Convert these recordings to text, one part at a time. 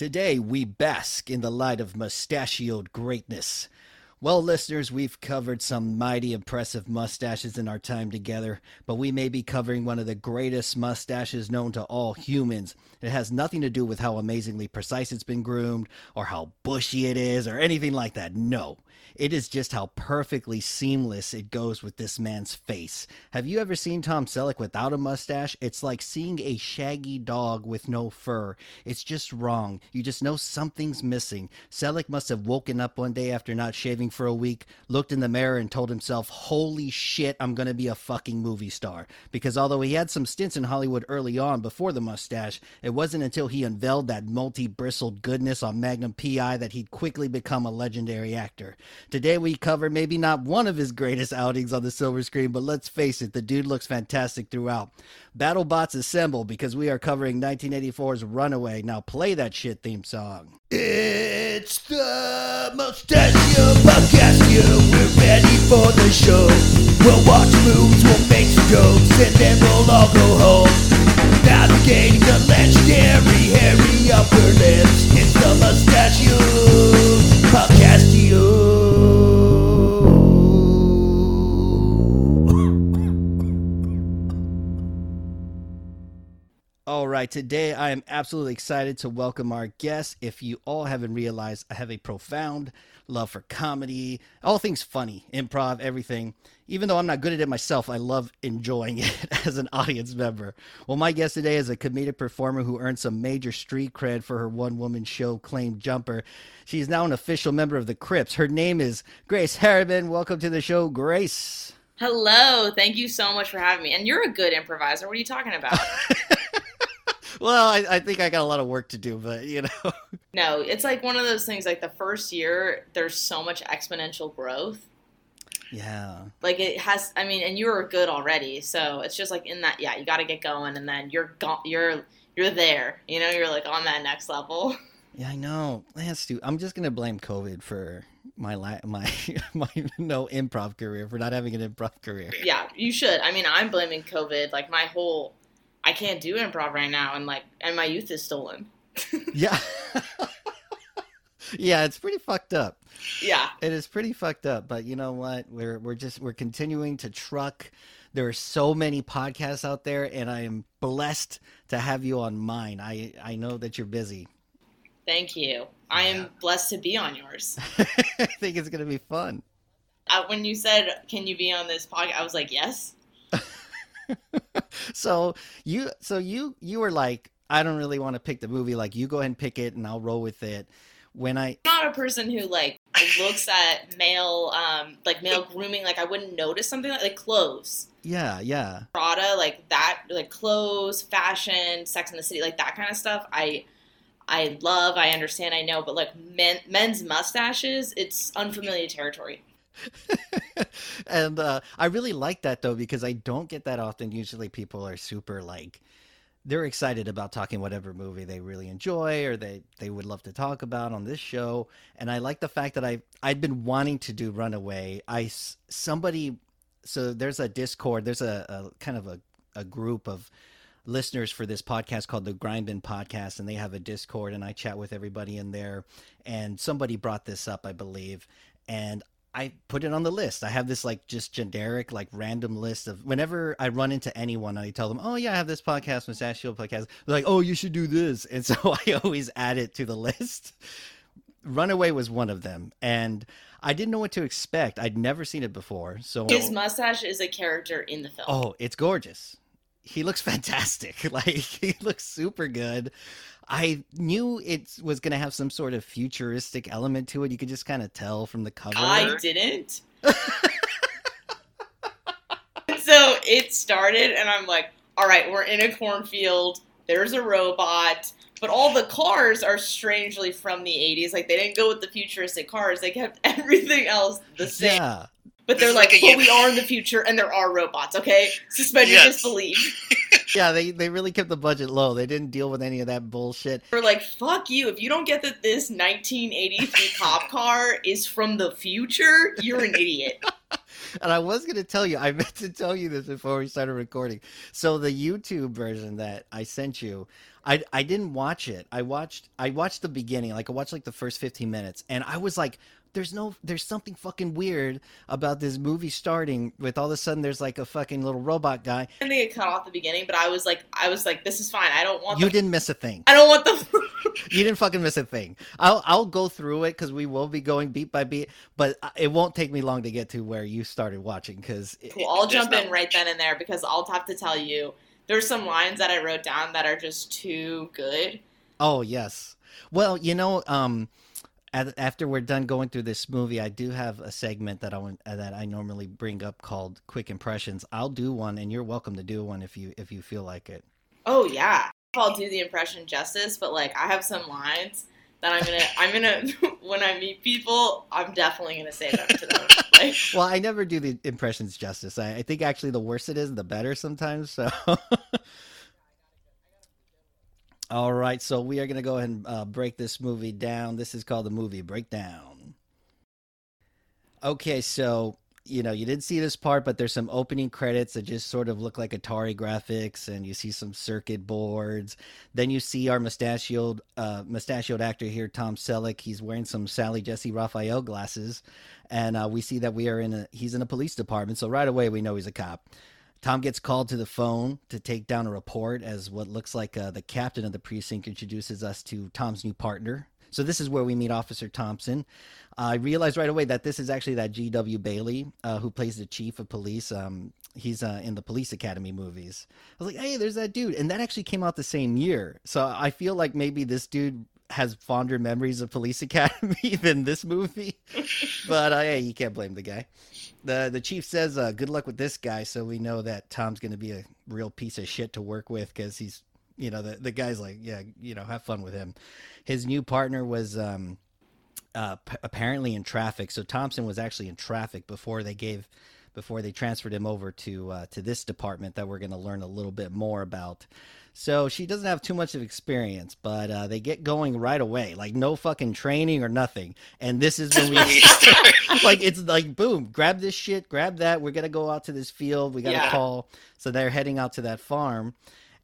Today, we bask in the light of mustachioed greatness. Well, listeners, we've covered some mighty impressive mustaches in our time together, but we may be covering one of the greatest mustaches known to all humans. It has nothing to do with how amazingly precise it's been groomed, or how bushy it is, or anything like that. No. It is just how perfectly seamless it goes with this man's face. Have you ever seen Tom Selleck without a mustache? It's like seeing a shaggy dog with no fur. It's just wrong. You just know something's missing. Selleck must have woken up one day after not shaving for a week, looked in the mirror, and told himself, Holy shit, I'm going to be a fucking movie star. Because although he had some stints in Hollywood early on before the mustache, it wasn't until he unveiled that multi bristled goodness on Magnum PI that he'd quickly become a legendary actor. Today we cover maybe not one of his greatest outings on the silver screen, but let's face it, the dude looks fantastic throughout. BattleBots assemble because we are covering 1984's Runaway. Now play that shit theme song. It's the Mustachio Podcast, you. We're ready for the show. We'll watch movies, we'll make some jokes, and then we'll all go home. Navigating the legendary hairy upper lips. It's the Mustachio Podcast, All right, today I am absolutely excited to welcome our guest. If you all haven't realized, I have a profound love for comedy, all things funny, improv, everything. Even though I'm not good at it myself, I love enjoying it as an audience member. Well, my guest today is a comedic performer who earned some major street cred for her one woman show, Claim Jumper. She's now an official member of the Crips. Her name is Grace Harryman. Welcome to the show, Grace. Hello, thank you so much for having me. And you're a good improviser. What are you talking about? Well, I, I think I got a lot of work to do, but you know. no, it's like one of those things. Like the first year, there's so much exponential growth. Yeah. Like it has. I mean, and you were good already, so it's just like in that. Yeah, you got to get going, and then you're gone. You're you're there. You know, you're like on that next level. Yeah, I know. Lance, dude, I'm just gonna blame COVID for my la- my my no improv career for not having an improv career. Yeah, you should. I mean, I'm blaming COVID. Like my whole I can't do improv right now, and like, and my youth is stolen. yeah. yeah, it's pretty fucked up. Yeah, it is pretty fucked up. But you know what? We're we're just we're continuing to truck. There are so many podcasts out there, and I am blessed to have you on mine. I I know that you're busy. Thank you. I am blessed to be on yours. I think it's gonna be fun. Uh, when you said, "Can you be on this podcast?" I was like, "Yes." so you so you you were like i don't really want to pick the movie like you go ahead and pick it and i'll roll with it. When i I'm not a person who like looks at male um like male grooming like i wouldn't notice something like, like clothes. Yeah yeah. Prada like that like clothes fashion sex in the city like that kind of stuff i i love i understand i know but like men men's mustaches it's unfamiliar territory and uh, I really like that though because I don't get that often. Usually, people are super like they're excited about talking whatever movie they really enjoy or they they would love to talk about on this show. And I like the fact that I I'd been wanting to do Runaway. I somebody so there's a Discord. There's a, a kind of a, a group of listeners for this podcast called the Grindin Podcast, and they have a Discord, and I chat with everybody in there. And somebody brought this up, I believe, and I put it on the list. I have this like just generic, like random list of whenever I run into anyone, I tell them, "Oh yeah, I have this podcast, Mustachio podcast." They're like, "Oh, you should do this," and so I always add it to the list. Runaway was one of them, and I didn't know what to expect. I'd never seen it before, so his mustache is a character in the film. Oh, it's gorgeous. He looks fantastic. Like he looks super good. I knew it was going to have some sort of futuristic element to it. You could just kind of tell from the cover. I didn't. so it started, and I'm like, all right, we're in a cornfield. There's a robot. But all the cars are strangely from the 80s. Like, they didn't go with the futuristic cars. They kept everything else the same. Yeah. But they're like, like but we are in the future and there are robots, okay? Suspend yes. your disbelief. yeah, they, they really kept the budget low. They didn't deal with any of that bullshit. We're like, fuck you. If you don't get that this 1983 cop car is from the future, you're an idiot. and I was gonna tell you, I meant to tell you this before we started recording. So the YouTube version that I sent you, I I didn't watch it. I watched I watched the beginning, like I watched like the first fifteen minutes, and I was like, there's no there's something fucking weird about this movie starting with all of a sudden there's like a fucking little robot guy. I think it cut off the beginning, but I was like, I was like, this is fine. I don't want. You the, didn't miss a thing. I don't want the. You didn't fucking miss a thing. I'll I'll go through it because we will be going beat by beat, but it won't take me long to get to where you started watching because cool. I'll jump in right then and there because I'll have to tell you there's some lines that I wrote down that are just too good. Oh yes. Well, you know, um, after we're done going through this movie, I do have a segment that I want uh, that I normally bring up called quick impressions. I'll do one, and you're welcome to do one if you if you feel like it. Oh yeah, I'll do the impression justice, but like I have some lines that I'm gonna I'm gonna when I meet people, I'm definitely gonna say them to them. Like, well, I never do the impressions justice. I, I think actually the worse it is, the better sometimes. So. All right, so we are going to go ahead and uh, break this movie down. This is called the movie breakdown. Okay, so you know you didn't see this part, but there's some opening credits that just sort of look like Atari graphics, and you see some circuit boards. Then you see our mustachioed uh, mustachioed actor here, Tom Selleck. He's wearing some Sally Jessy Raphael glasses, and uh, we see that we are in a he's in a police department. So right away we know he's a cop. Tom gets called to the phone to take down a report as what looks like uh, the captain of the precinct introduces us to Tom's new partner. So this is where we meet Officer Thompson. I realized right away that this is actually that G.W. Bailey uh, who plays the chief of police. Um, he's uh, in the Police Academy movies. I was like, hey, there's that dude, and that actually came out the same year. So I feel like maybe this dude has fonder memories of Police Academy than this movie. but uh, hey, you can't blame the guy. the The chief says, uh, "Good luck with this guy," so we know that Tom's going to be a real piece of shit to work with because he's, you know, the the guy's like, yeah, you know, have fun with him. His new partner was. Um, uh, p- apparently in traffic, so Thompson was actually in traffic before they gave, before they transferred him over to uh, to this department that we're going to learn a little bit more about. So she doesn't have too much of experience, but uh, they get going right away, like no fucking training or nothing. And this is when we like it's like boom, grab this shit, grab that. We're gonna go out to this field. We got to yeah. call. So they're heading out to that farm,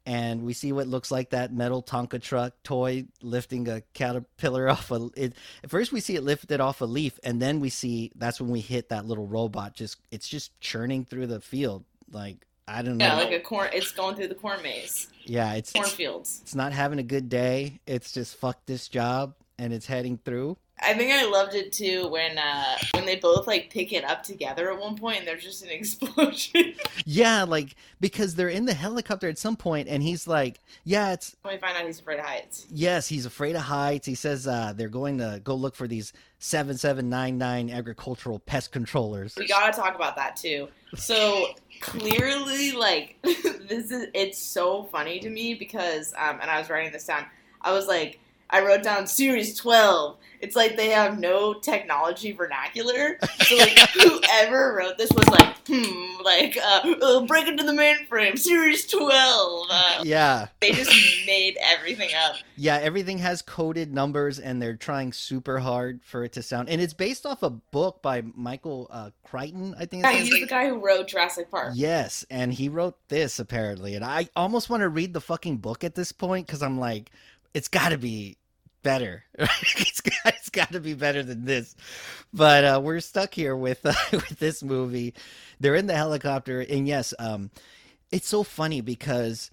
and we see what looks like that metal Tonka truck toy lifting a caterpillar off a. It, at first, we see it lifted off a leaf, and then we see that's when we hit that little robot. Just it's just churning through the field like I don't know. Yeah, like a corn. It's going through the corn maze. Yeah, it's cornfields. It's not having a good day. It's just fuck this job, and it's heading through. I think I loved it too when uh, when they both like pick it up together at one point and there's just an explosion. yeah, like because they're in the helicopter at some point and he's like, "Yeah, it's." We find out he's afraid of heights. Yes, he's afraid of heights. He says uh, they're going to go look for these seven seven nine nine agricultural pest controllers. We gotta talk about that too. So clearly, like this is it's so funny to me because um, and I was writing this down. I was like I wrote down Series 12. It's like they have no technology vernacular. So like whoever wrote this was like, hmm, like uh, uh, break into the mainframe, Series 12. Uh, yeah. They just made everything up. Yeah, everything has coded numbers, and they're trying super hard for it to sound. And it's based off a book by Michael uh, Crichton, I think. Yeah, he's the guy who wrote Jurassic Park. Yes, and he wrote this apparently, and I almost want to read the fucking book at this point because I'm like it's got to be better. it's got, it's got to be better than this. But uh, we're stuck here with uh, with this movie. They're in the helicopter, and yes, um, it's so funny because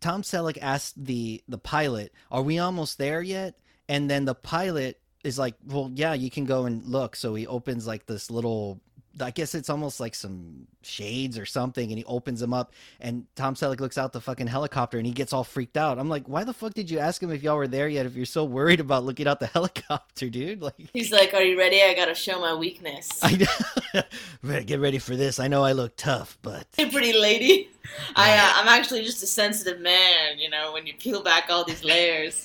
Tom Selleck asked the the pilot, "Are we almost there yet?" And then the pilot is like, "Well, yeah, you can go and look." So he opens like this little I guess it's almost like some shades or something, and he opens them up, and Tom Selleck looks out the fucking helicopter, and he gets all freaked out. I'm like, why the fuck did you ask him if y'all were there yet? If you're so worried about looking out the helicopter, dude, like he's like, "Are you ready? I gotta show my weakness." I know. get ready for this. I know I look tough, but hey, pretty lady, I uh, I'm actually just a sensitive man. You know, when you peel back all these layers.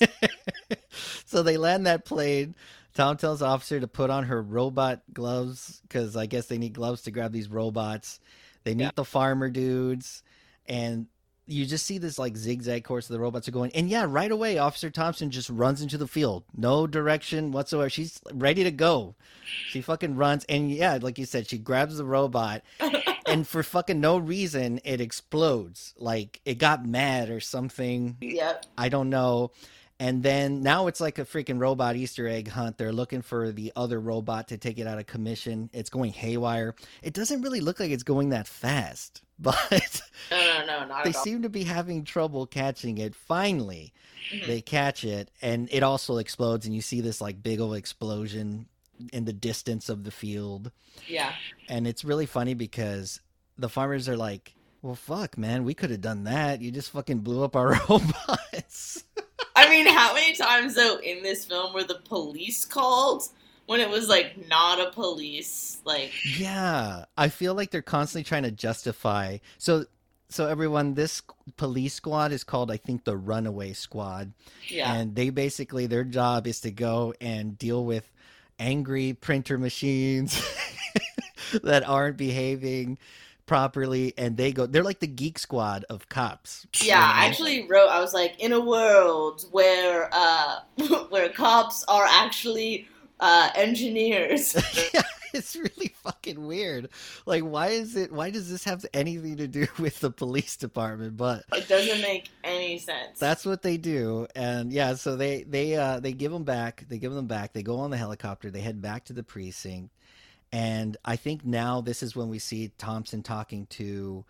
so they land that plane. Tom tells officer to put on her robot gloves because I guess they need gloves to grab these robots. They meet yeah. the farmer dudes, and you just see this like zigzag course the robots are going, and yeah, right away, Officer Thompson just runs into the field, no direction whatsoever. She's ready to go. She fucking runs, and yeah, like you said, she grabs the robot, and for fucking no reason, it explodes. Like it got mad or something. Yeah, I don't know. And then now it's like a freaking robot Easter egg hunt. They're looking for the other robot to take it out of commission. It's going haywire. It doesn't really look like it's going that fast, but No, no, no, not they at all. seem to be having trouble catching it. Finally, Mhm. they catch it, and it also explodes, and you see this like big old explosion in the distance of the field. Yeah. And it's really funny because the farmers are like, well, fuck, man, we could have done that. You just fucking blew up our robots. I mean, how many times though in this film were the police called when it was like not a police? Like, Yeah, I feel like they're constantly trying to justify. So, so everyone, this police squad is called, I think, the Runaway Squad, yeah, and they basically their job is to go and deal with angry printer machines that aren't behaving properly, and they go. They're like the geek squad of cops. yeah. know? I actually wrote. I was like, in a world where uh, where cops are actually uh, engineers. yeah, it's really fucking weird. Like, why is it? Why does this have anything to do with the police department? But it doesn't make any sense. That's what they do, and yeah, so they they uh they give them back. They give them back. They go on the helicopter. They head back to the precinct, and I think now this is when we see Thompson talking to,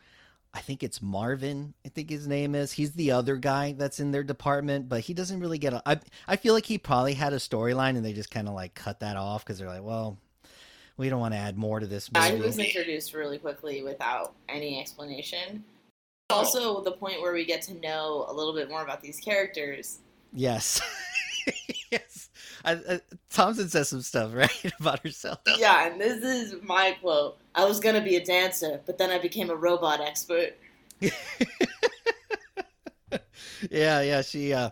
I think it's Marvin. I think his name is. He's the other guy that's in their department, but he doesn't really get. A, I I feel like he probably had a storyline, and they just kind of like cut that off because they're like, well, we don't want to add more to this I movie. was introduced really quickly without any explanation. Also, the point where we get to know a little bit more about these characters. Yes. I, I, Thompson says some stuff, right, about herself. Yeah, and this is my quote. I was gonna be a dancer, but then I became a robot expert. yeah, yeah. She, uh,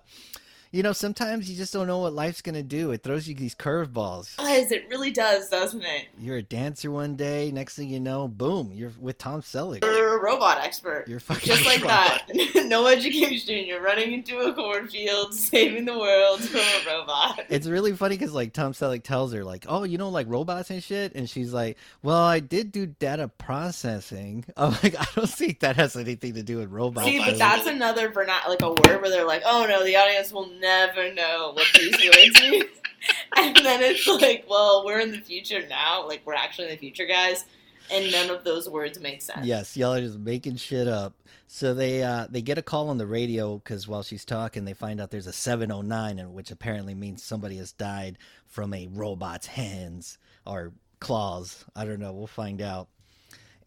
you know, sometimes you just don't know what life's gonna do. It throws you these curveballs. Guys, it really does, doesn't it? You're a dancer one day. Next thing you know, boom, you're with Tom Selleck. You're a robot expert. You're fucking Just like robot. that. no education. You're running into a cornfield, saving the world from a robot. It's really funny because like Tom Selleck tells her like, "Oh, you know, like robots and shit," and she's like, "Well, I did do data processing." I'm like, I don't think that has anything to do with robots. See, but that's another vernac like a word where they're like, "Oh no, the audience will never know what these words mean." and then it's like, "Well, we're in the future now. Like we're actually in the future, guys." And none of those words make sense. Yes, y'all are just making shit up. So they uh, they get a call on the radio because while she's talking, they find out there's a 709, and which apparently means somebody has died from a robot's hands or claws. I don't know. We'll find out.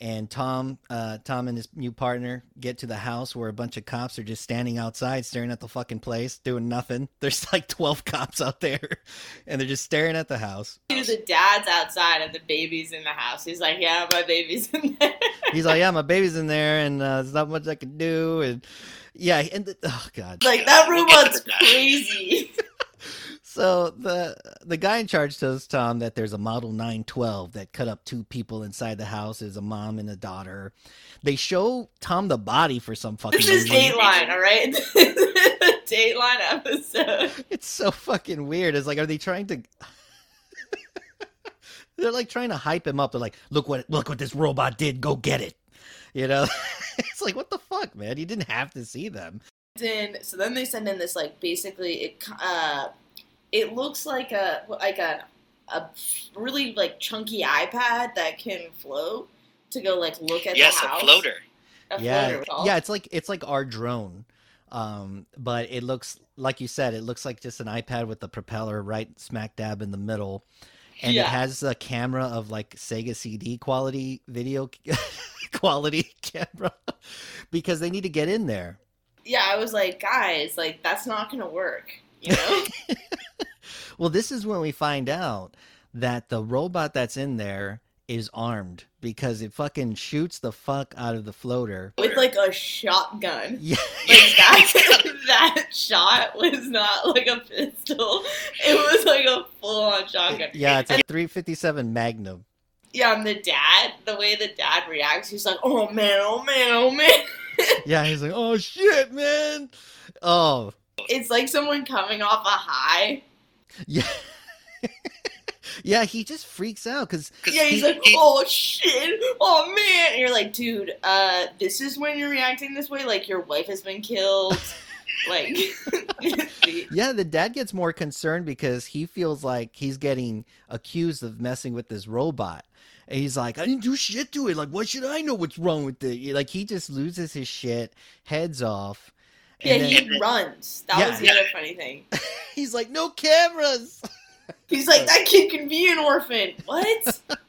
And Tom, uh, Tom and his new partner get to the house where a bunch of cops are just standing outside, staring at the fucking place, doing nothing. There's like 12 cops out there, and they're just staring at the house. Dude, the dad's outside and the baby's in the house. He's like, "Yeah, my baby's in there." He's like, "Yeah, my baby's in there, and uh, there's not much I can do." And yeah, and the, oh god. like that robot's crazy. So the the guy in charge tells Tom that there's a Model 912 that cut up two people inside the house. There's a mom and a daughter. They show Tom the body for some fucking This is reason. Dateline, all right? Dateline episode. It's so fucking weird. It's like, are they trying to? They're like trying to hype him up. They're like, look what look what this robot did. Go get it. You know, it's like what the fuck, man. You didn't have to see them. Then so then they send in this like basically it uh it looks like a like a a really like chunky iPad that can float to go like look at yes, the a floater. A yeah, floater. it's yeah. It's like it's like our drone, um, but it looks like you said. It looks like just an iPad with the propeller right smack dab in the middle, and Yeah. it has a camera of like Sega CD quality video quality camera because they need to get in there. yeah. I was like, guys, like that's not gonna work. You know? Well, this is when we find out that the robot that's in there is armed because it fucking shoots the fuck out of the floater. With like a shotgun. Yeah. Like that that shot was not like a pistol. It was like a full on shotgun. Yeah, it's a 357 Magnum. Yeah, and the dad, the way the dad reacts, he's like, "Oh man, oh man, oh man." Yeah, he's like, oh shit, man. Oh, it's like someone coming off a high. yeah. yeah, he just freaks out because Yeah, he's He- like, "Oh shit, oh man," and you're like, "Dude, uh, this is when you're reacting this way. Like your wife has been killed. like, Yeah, the dad gets more concerned because he feels like he's getting accused of messing with this robot. And he's like, I didn't do shit to it. Like, what should I know what's wrong with it? Like, he just loses his shit, heads off. Yeah, then he runs. That Yeah. was the other funny thing. he's like, no cameras. He's like, that kid can be an orphan. What?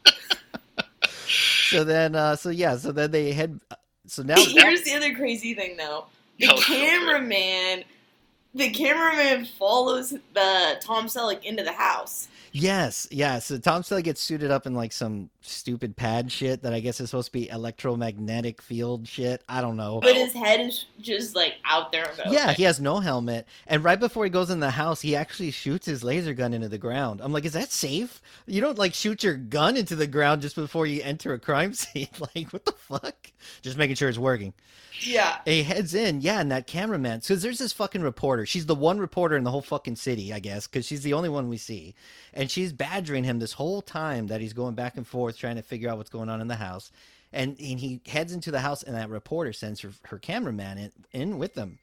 So then, uh, so yeah, so then they head. So now, Here's the other crazy thing, though. The Oh, cameraman, the cameraman follows the Tom Selleck into the house. yes, yeah. So Tom Selleck gets suited up in like some stupid pad shit that I guess is supposed to be electromagnetic field shit. I don't know. But his head is just like out there. the Yeah, he has no helmet. And right before he goes in the house, he actually shoots his laser gun into the ground. I'm like, is that safe? You don't like shoot your gun into the ground just before you enter a crime scene. Like, what the fuck? Just making sure it's working. yeah. And he heads in, yeah, and that cameraman. So there's this fucking reporter. She's the one reporter in the whole fucking city, I guess, because she's the only one we see. And she's badgering him this whole time that he's going back and forth trying to figure out what's going on in the house. And, and he heads into the house, and that reporter sends her, her cameraman in, in with them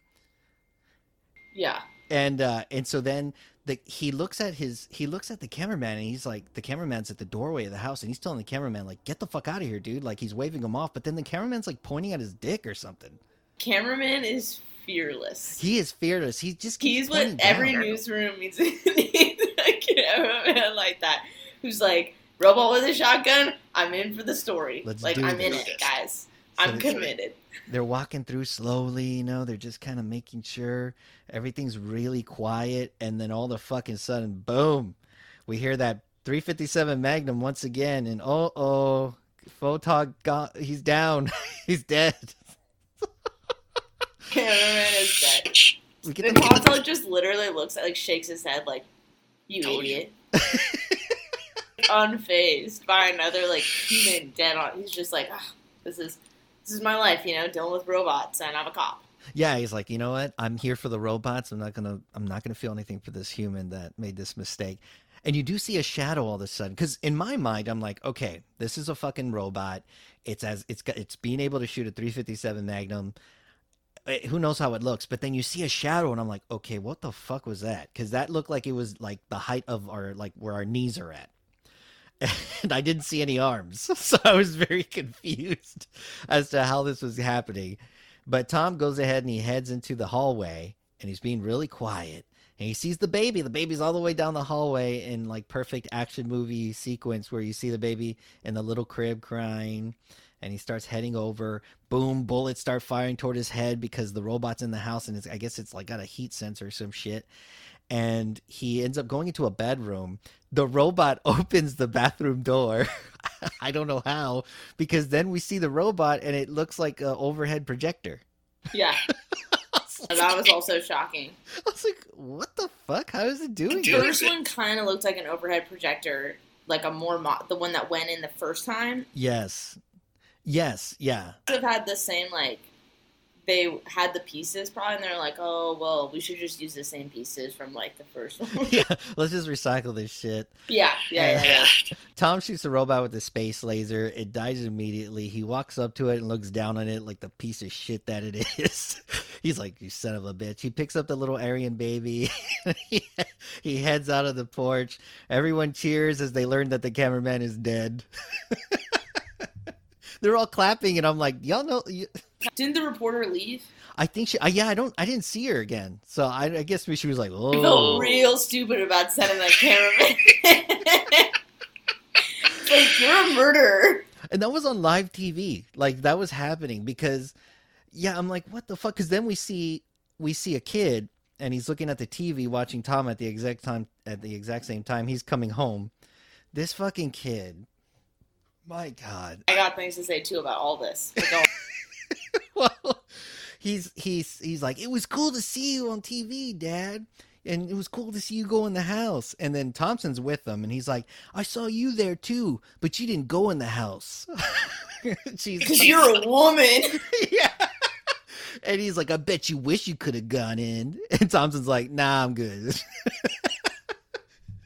Yeah. and uh and so then the he looks at his he looks at the cameraman and he's like the cameraman's at the doorway of the house and he's telling the cameraman like get the fuck out of here dude like he's waving him off but then the cameraman's like pointing at his dick or something Cameraman is fearless. he is fearless he just keeps He's what every down. newsroom needs, needs a cameraman like that. Who's like, robot with a shotgun, I'm in for the story. Let's like, do I'm in it, guys. So I'm committed. they're walking through slowly you know they're just kind of making sure everything's really quiet and then all the fucking sudden boom we hear that 357 magnum once again and oh oh photog got he's down he's dead Cameraman is dead. we get Then the Tom just literally looks at, like, shakes his head, like, you Told you. Unfazed by another, like, human dead on. He's just like, ah, this is. This is my life, you know, dealing with robots, and I'm a cop. Yeah, he's like, you know what? I'm here for the robots. I'm not gonna. I'm not gonna feel anything for this human that made this mistake. And you do see a shadow all of a sudden, because in my mind, I'm like, okay, this is a fucking robot. It's as it's got it's being able to shoot a 357 Magnum. Eh, Who knows how it looks? But then you see a shadow, and I'm like, okay, what the fuck was that? Because that looked like it was like the height of our like where our knees are at. And I didn't see any arms, so I was very confused as to how this was happening. But Tom goes ahead and he heads into the hallway and he's being really quiet. And he sees the baby. The baby's all the way down the hallway in like perfect action movie sequence where you see the baby in the little crib crying. And he starts heading over. Boom, bullets start firing toward his head because the robot's in the house and I guess it's like got a heat sensor or some shit. And he ends up going into a bedroom. The robot opens the bathroom door. I don't know how, because then we see the robot and it looks like an overhead projector. Yeah, I was like- that was also shocking. I was like, what the fuck? How is it doing The first one kind of looked like an overhead projector, like a more mo- the one that went in the first time. Yes. Yes. Yeah. Could have had the same like they had the pieces probably, and they're like, oh well, we should just use the same pieces from like the first one. Yeah. Let's just recycle this shit. yeah, yeah, yeah. yeah. Yeah. Tom shoots the robot with the space laser. It dies immediately. He walks up to it and looks down on it like the piece of shit that it is. He's like, you son of a bitch. He picks up the little Aryan baby. he, he heads out of the porch. Everyone cheers as they learn that the cameraman is dead. They're all clapping, and I'm like, y'all know. You, Didn't the reporter leave? I think she. Uh, yeah, I don't. I didn't see her again. So I, I guess she was like, I oh. felt real stupid about setting that cameraman. It's like you're a murderer. and that was on live TV. Like that was happening because, yeah, I'm like, what the fuck? Because then we see we see a kid and he's looking at the TV watching Tom at the exact time at the exact same time he's coming home. This fucking kid, my god. I got things to say too about all this. But go on. well, he's he's he's like, it was cool to see you on TV, Dad. and it was cool to see you go in the house. And then Thompson's with them, and he's like, I saw you there too, but you didn't go in the house. Because like- you're a woman. yeah. And he's like, I bet you wish you could have gone in. And Thompson's like, Nah, I'm good.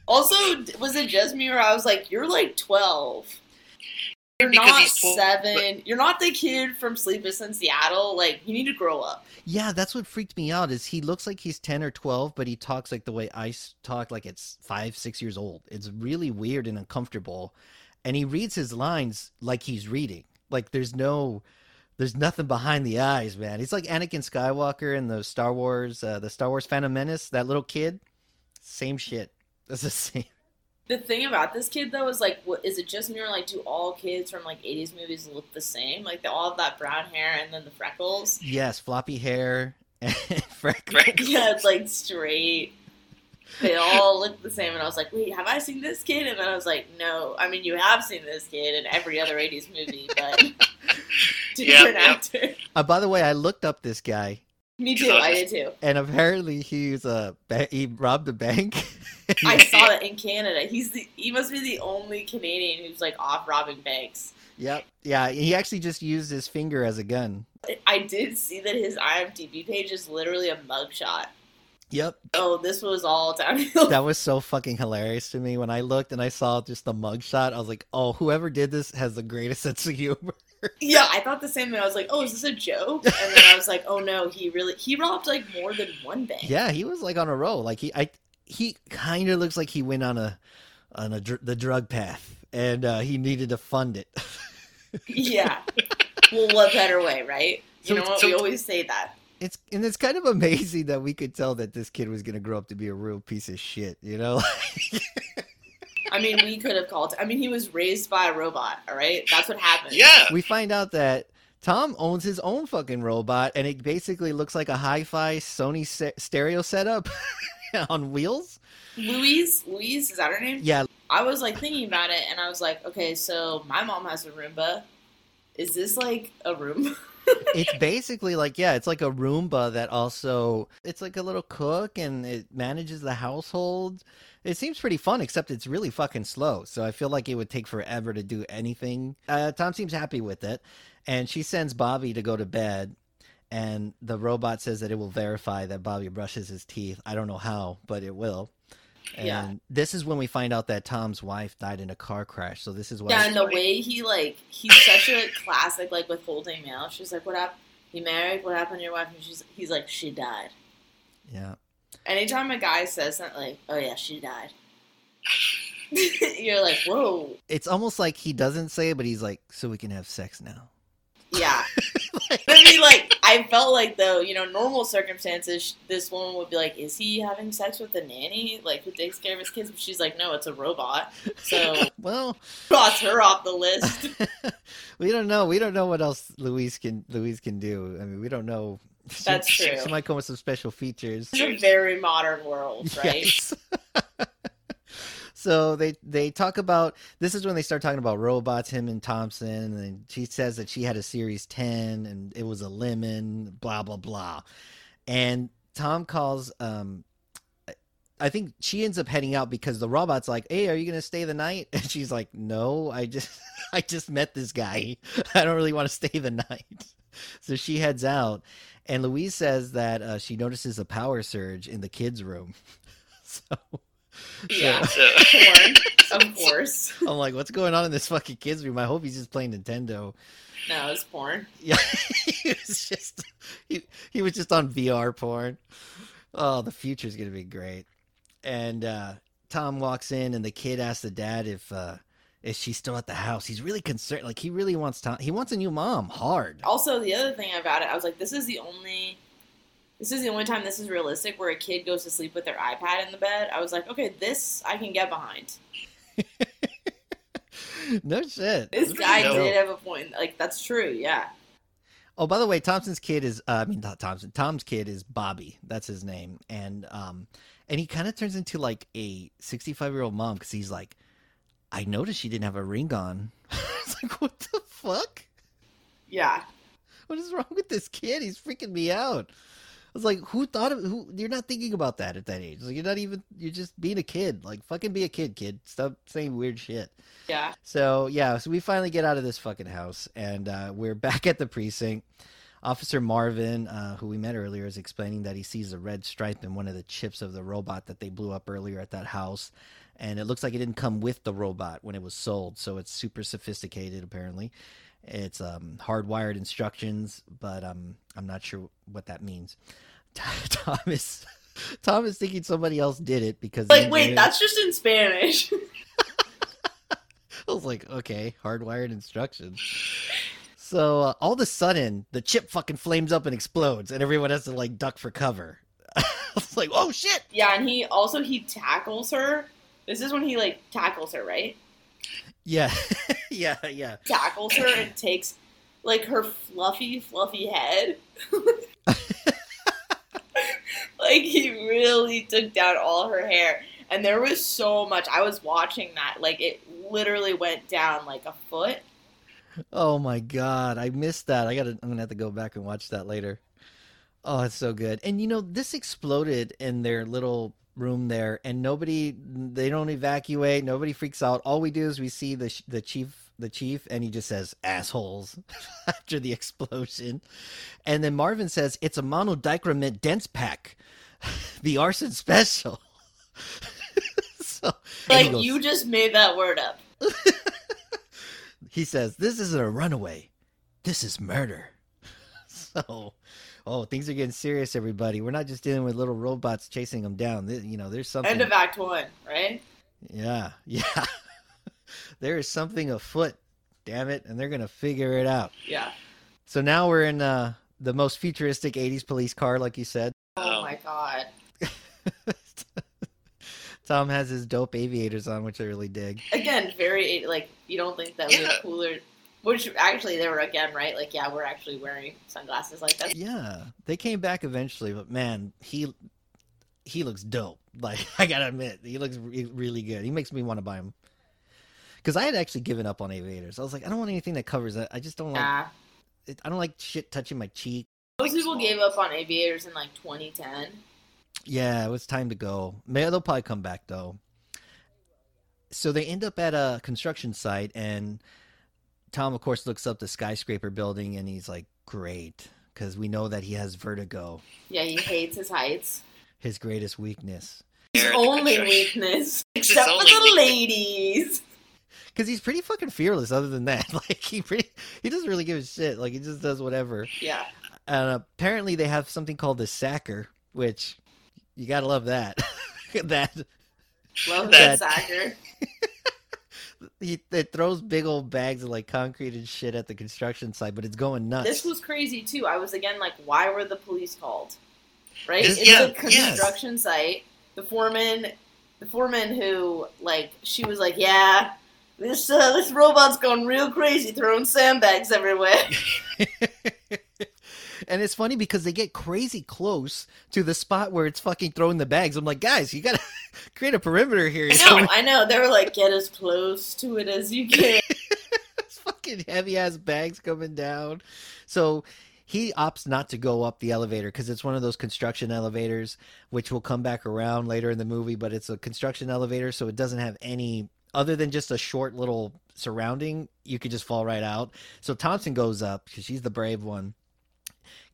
Also, was it just me or I was like, you're like 12. You're not he's 12, seven. You're not the kid from Sleepless in Seattle. Like, you need to grow up. yeah, that's what freaked me out. Is he looks like he's ten or twelve, but he talks like the way I s- talk, like it's five, six years old. It's really weird and uncomfortable. And he reads his lines like he's reading. Like there's no, there's nothing behind the eyes, man. He's like Anakin Skywalker in the Star Wars, uh, the Star Wars Phantom Menace. That little kid, same shit. That's the same. The thing about this kid, though, is like, what, is it just me or like, do all kids from like 80s movies look the same? Like, they all have that brown hair and then the freckles. Yes, floppy hair and freckles. Yeah, it's like straight. They all look the same, and I was like, "Wait, have I seen this kid?" And then I was like, "No, I mean you have seen this kid in every other '80s movie, but different yeah. actor." Uh, by the way, I looked up this guy, Me too. I did too. and apparently he's a ba- he robbed a bank. I saw that in Canada. He's the he must be the only Canadian who's like off robbing banks. yep, yeah. He actually just used his finger as a gun. I did see that his IMDb page is literally a mugshot. Yep, Oh, this was all downhill. that was so fucking hilarious to me when I looked and I saw just the mugshot. I was like, oh, whoever did this has the greatest sense of humor. Yeah, I thought the same thing. I was like, "Oh, is this a joke?" And then I was like, "Oh no, he really he robbed like more than one bank." Yeah, he was like on a roll. Like he, I, he kind of looks like he went on a, on a dr- the drug path, and uh, he needed to fund it. Yeah. well, what better way, right? So You know what? so- we always say that. It's and it's kind of amazing that we could tell that this kid was gonna grow up to be a real piece of shit. You know, I mean, we could have called. I mean, he was raised by a robot. All right, that's what happened. Yeah. we find out that Tom owns his own fucking robot, and it basically looks like a hi-fi Sony se- stereo setup on wheels. Louise, Louise, is that her name? Yeah, I was like thinking about it, and I was like, okay, so my mom has a Roomba. Is this like a Roomba? it's basically like yeah, it's like a Roomba that also it's like a little cook and it manages the household. It seems pretty fun, except it's really fucking slow. So I feel like it would take forever to do anything. Uh, Tom seems happy with it, and she sends Bobby to go to bed. And the robot says that it will verify that Bobby brushes his teeth. I don't know how, but it will. And Yeah. this is when we find out that Tom's wife died in a car crash. So this is why yeah, and the way he like, he's such a classic like withholding male. She's like, "What happened? You married? What happened to your wife?" And she's, he's like, "She died." yeah. Anytime a guy says something like, "Oh yeah, she died," you're like, "Whoa, It's almost like he doesn't say it, but he's like, so we can have sex now. yeah." I mean, like, I felt like though, you know, normal circumstances, this woman would be like, "Is he having sex with the nanny, like who takes care of his kids?" But she's like, "No, it's a robot." So well, cross her off the list. we don't know. We don't know what else Louise can Louise can do. I mean, we don't know. That's she, true. She might come with some special features. It's a very modern world, right? Yes. so they they talk about this is when they start talking about robots, him and Thompson, and she says that she had a Series 10 and it was a lemon, blah blah blah. And Tom calls um I think she ends up heading out because the robot's like, "Hey, are you gonna stay the night?" And she's like, "No, I just, I just met this guy. I don't really want to stay the night." So she heads out, and Louise says that uh, she notices a power surge in the kids' room. So, Yeah, So, porn, of course. I'm like, "What's going on in this fucking kids' room?" I hope he's just playing Nintendo. No, it's porn. Yeah, he was just, he, he was just on VR porn. Oh, the future's gonna be great. And uh, Tom walks in, and the kid asks the dad if uh, if she still at the house. He's really concerned. Like he really wants Tom. He wants a new mom, hard. Also, the other thing about it, I was like, this is the only, this is the only time this is realistic where a kid goes to sleep with their iPad in the bed. I was like, okay, this I can get behind. no shit. This guy did have a point. Like that's true. Yeah. Oh, by the way, Thompson's kid is uh, I mean not Thompson. Tom's kid is Bobby. That's his name. And um and he kind of turns into like a 65-year-old mom cuz he's like I noticed she didn't have a ring on. it's like what the fuck? Yeah. What is wrong with this kid? He's freaking me out. I was like, who thought of who? You're not thinking about that at that age. Like, you're not even. You're just being a kid. Like, fucking be a kid, kid. Stop saying weird shit. Yeah. So yeah, so we finally get out of this fucking house, and uh, we're back at the precinct. Officer Marvin, uh, who we met earlier, is explaining that he sees a red stripe in one of the chips of the robot that they blew up earlier at that house, and it looks like it didn't come with the robot when it was sold, so it's super sophisticated apparently. It's um, hardwired instructions, but um, I'm not sure what that means. Thomas, Thomas thinking somebody else did it because Like, wait, that's just in Spanish. I was like, okay, hardwired instructions. So uh, all of a sudden, the chip fucking flames up and explodes, and everyone has to like duck for cover. I was like, oh shit! yeah, and he also he tackles her. This is when he like tackles her, right? Yeah, yeah, yeah. Tackles her and takes like her fluffy, fluffy head. like he really took down all her hair. And there was so much. I was watching that. Like it literally went down like a foot. Oh my god, I missed that. I gotta. I'm gonna have to go back and watch that later. Oh, it's so good. And you know, this exploded in their little room there, and nobody. They don't evacuate. Nobody freaks out. All we do is we see the the chief. The chief, and he just says "assholes" after the explosion, and then Marvin says it's a monodichromate dense pack, the arson special. so, Like goes- you just made that word up. he says, This isn't a runaway. This is murder. So, oh, things are getting serious, everybody. We're not just dealing with little robots chasing them down. You know, there's something. End of Act One, right? yeah, yeah. there is something afoot, damn it, and they're going to figure it out. Yeah. So now we're in uh, the most futuristic 80s police car, like you said. Oh my god. Tom has his dope aviators on, which I really dig. Again, very like you don't think that we Yeah. have cooler. Which actually they were again right. Like yeah, we're actually wearing sunglasses like that. Yeah, they came back eventually, but man, he he looks dope. Like I gotta admit, he looks re- really good. He makes me want to buy him. Because I had actually given up on aviators. I was like, I don't want anything that covers that. I just don't like. Yeah. It, I don't like shit touching my cheek. Most people gave up on aviators in like 2010. Yeah, it was time to go. Maybe they'll probably come back though. So they end up at a construction site, and Tom, of course, looks up the skyscraper building, and he's like, "Great," because we know that he has vertigo, Yeah, he hates his heights. his greatest weakness. His only weakness, It's his except for the weakness. ladies. Because he's pretty fucking fearless. Other than that, like he pretty, he doesn't really give a shit. Like he just does whatever. Yeah. And apparently they have something called the sacker, which you gotta love that. that Love That- that sacker. He it throws big old bags of like concrete and shit at the construction site, but it's going nuts. This was crazy too. I was again like, why were the police called? Right? This- it's yeah, a construction site. The foreman, the foreman who like she was like, yeah, this uh, this robot's going real crazy, throwing sandbags everywhere. and it's funny because they get crazy close to the spot where it's fucking throwing the bags. I'm like, guys, you gotta create a perimeter here. I know, I know. They were like, get as close to it as you can. It's fucking heavy ass bags coming down. So he opts not to go up the elevator because it's one of those construction elevators, which will come back around later in the movie. But it's a construction elevator, so it doesn't have any other than just a short little surrounding. You could just fall right out. So Thompson goes up because she's the brave one.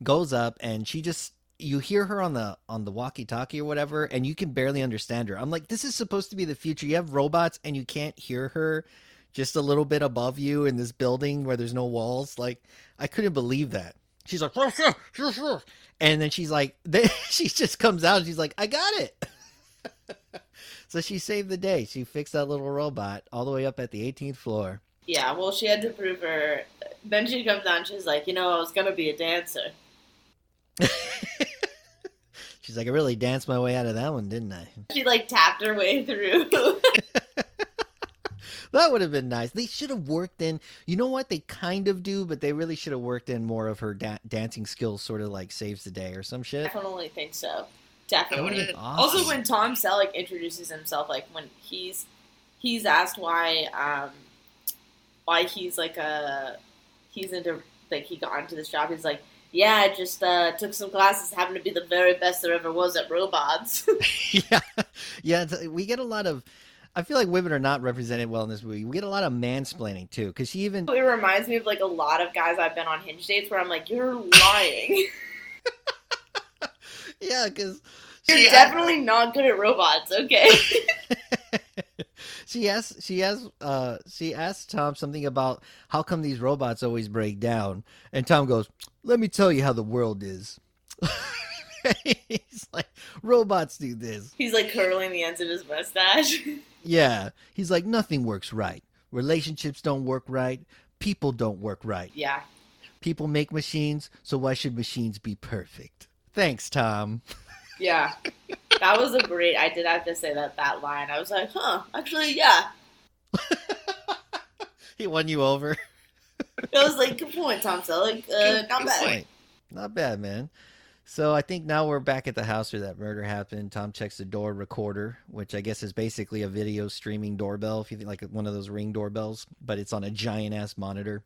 Goes up and she just you hear her on the on the walkie-talkie or whatever and you can barely understand her. I'm like this is supposed to be the future. You have robots and you can't hear her just a little bit above you in this building where there's no walls. Like I couldn't believe that. She's like, and then she's like, then she just comes out and she's like, I got it. so she saved the day. She fixed that little robot all the way up at the 18th floor. Yeah, well, she had to prove her. Then she comes down. She's like, you know, I was gonna be a dancer. She's like, I really danced my way out of that one, didn't I? She like tapped her way through. That would have been nice. They should have worked in. You know what? They kind of do, but they really should have worked in more of her da- dancing skills. Sort of like saves the day or some shit. Definitely think so. Definitely. would have been awesome. Also, when Tom Selleck introduces himself, like when he's he's asked why um why he's like a he's into like he got into this job. He's like Yeah, I just uh, took some classes, happened to be the very best there ever was at robots. yeah, yeah. We get a lot of. I feel like women are not represented well in this movie. We get a lot of mansplaining too, because she even. it reminds me of like a lot of guys I've been on hinge dates where I'm like, you're lying. Yeah, because You're she definitely not good at robots, okay? She asks she asks uh she asks Tom something about how come these robots always break down, and Tom goes, "Let me tell you how the world is." He's like, robots do this. He's like curling the ends of his mustache. Yeah. He's like, nothing works right. Relationships don't work right. People don't work right. yeah. People make machines, so why should machines be perfect? Thanks, Tom. Yeah. That was a great I did have to say that that line. I was like, huh, actually yeah. He won you over. It was like, good point, Tom Selleck. Uh, not bad. Not bad, man. So I think now we're back at the house where that murder happened. Tom checks the door recorder, which I guess is basically a video streaming doorbell, if you think like one of those ring doorbells, but it's on a giant ass monitor.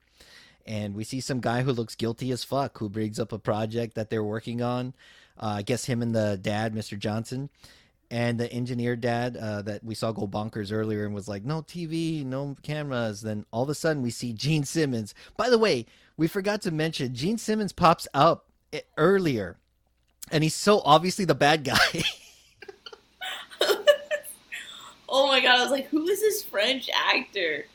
And we see some guy who looks guilty as fuck who brings up a project that they're working on. Uh, I guess him and the dad, Mr. Johnson, and the engineer dad uh, that we saw go bonkers earlier and was like, no TV, no cameras. Then all of a sudden we see Gene Simmons. By the way, we forgot to mention Gene Simmons pops up earlier, and he's so obviously the bad guy. Oh my god, I was like, who is this French actor?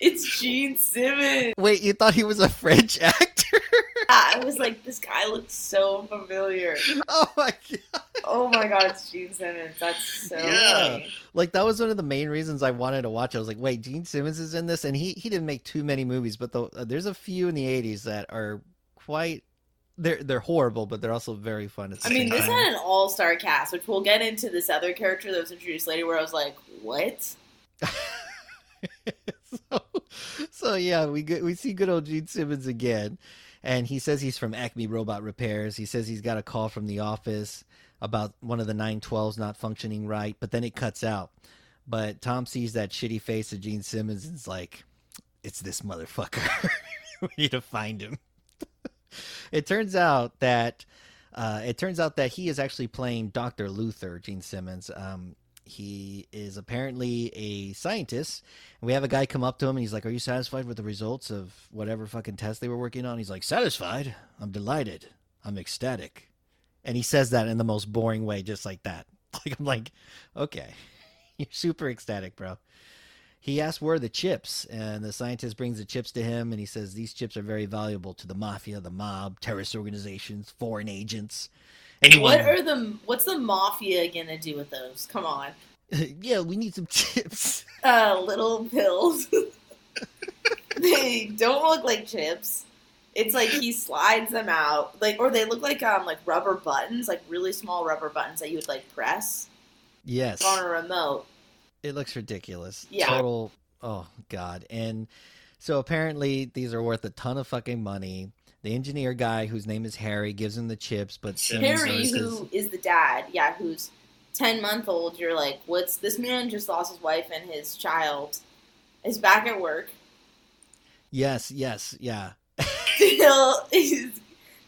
It's Gene Simmons. Wait, you thought he was a French actor? I was like, this guy looks so familiar. oh my god! Oh my god, it's Gene Simmons. That's so Yeah. funny. Like that was one of the main reasons I wanted to watch. it. I was like, wait, Gene Simmons is in this, and he he didn't make too many movies, but the, uh, there's a few in the '80s that are quite. They're they're horrible, but they're also very fun. I mean, this time. had an all-star cast, which we'll get into this other character that was introduced later, where I was like, "What?" so, so yeah, we we see good old Gene Simmons again, and he says he's from Acme Robot Repairs. He says he's got a call from the office about one of the 912s not functioning right, but then it cuts out. But Tom sees that shitty face of Gene Simmons and is like, "It's this motherfucker. we need to find him." it turns out that uh, it turns out that he is actually playing Doctor Luther, Gene Simmons. Um, he is apparently a scientist. And we have a guy come up to him and he's like, Are you satisfied with the results of whatever fucking test they were working on? He's like, Satisfied? I'm delighted. I'm ecstatic. And he says that in the most boring way, just like that. Like, I'm like, Okay. You're super ecstatic, bro. He asks where are the chips, and the scientist brings the chips to him, and he says these chips are very valuable to the mafia, the mob, terrorist organizations, foreign agents. What are the What's the mafia gonna do with those? Come on, yeah, we need some chips. uh, little pills. they don't look like chips. It's like he slides them out, like, or they look like um like rubber buttons, like really small rubber buttons that you would like press Yes. on a remote. It looks ridiculous. Yeah. Total. Oh God. And so apparently these are worth a ton of fucking money. The engineer guy, whose name is Harry, gives him the chips, but Simmons Harry, notices- who is the dad, yeah, who's ten month old. You're like, what's this man just lost his wife and his child? Is back at work. Yes. Yes. Yeah. Still, is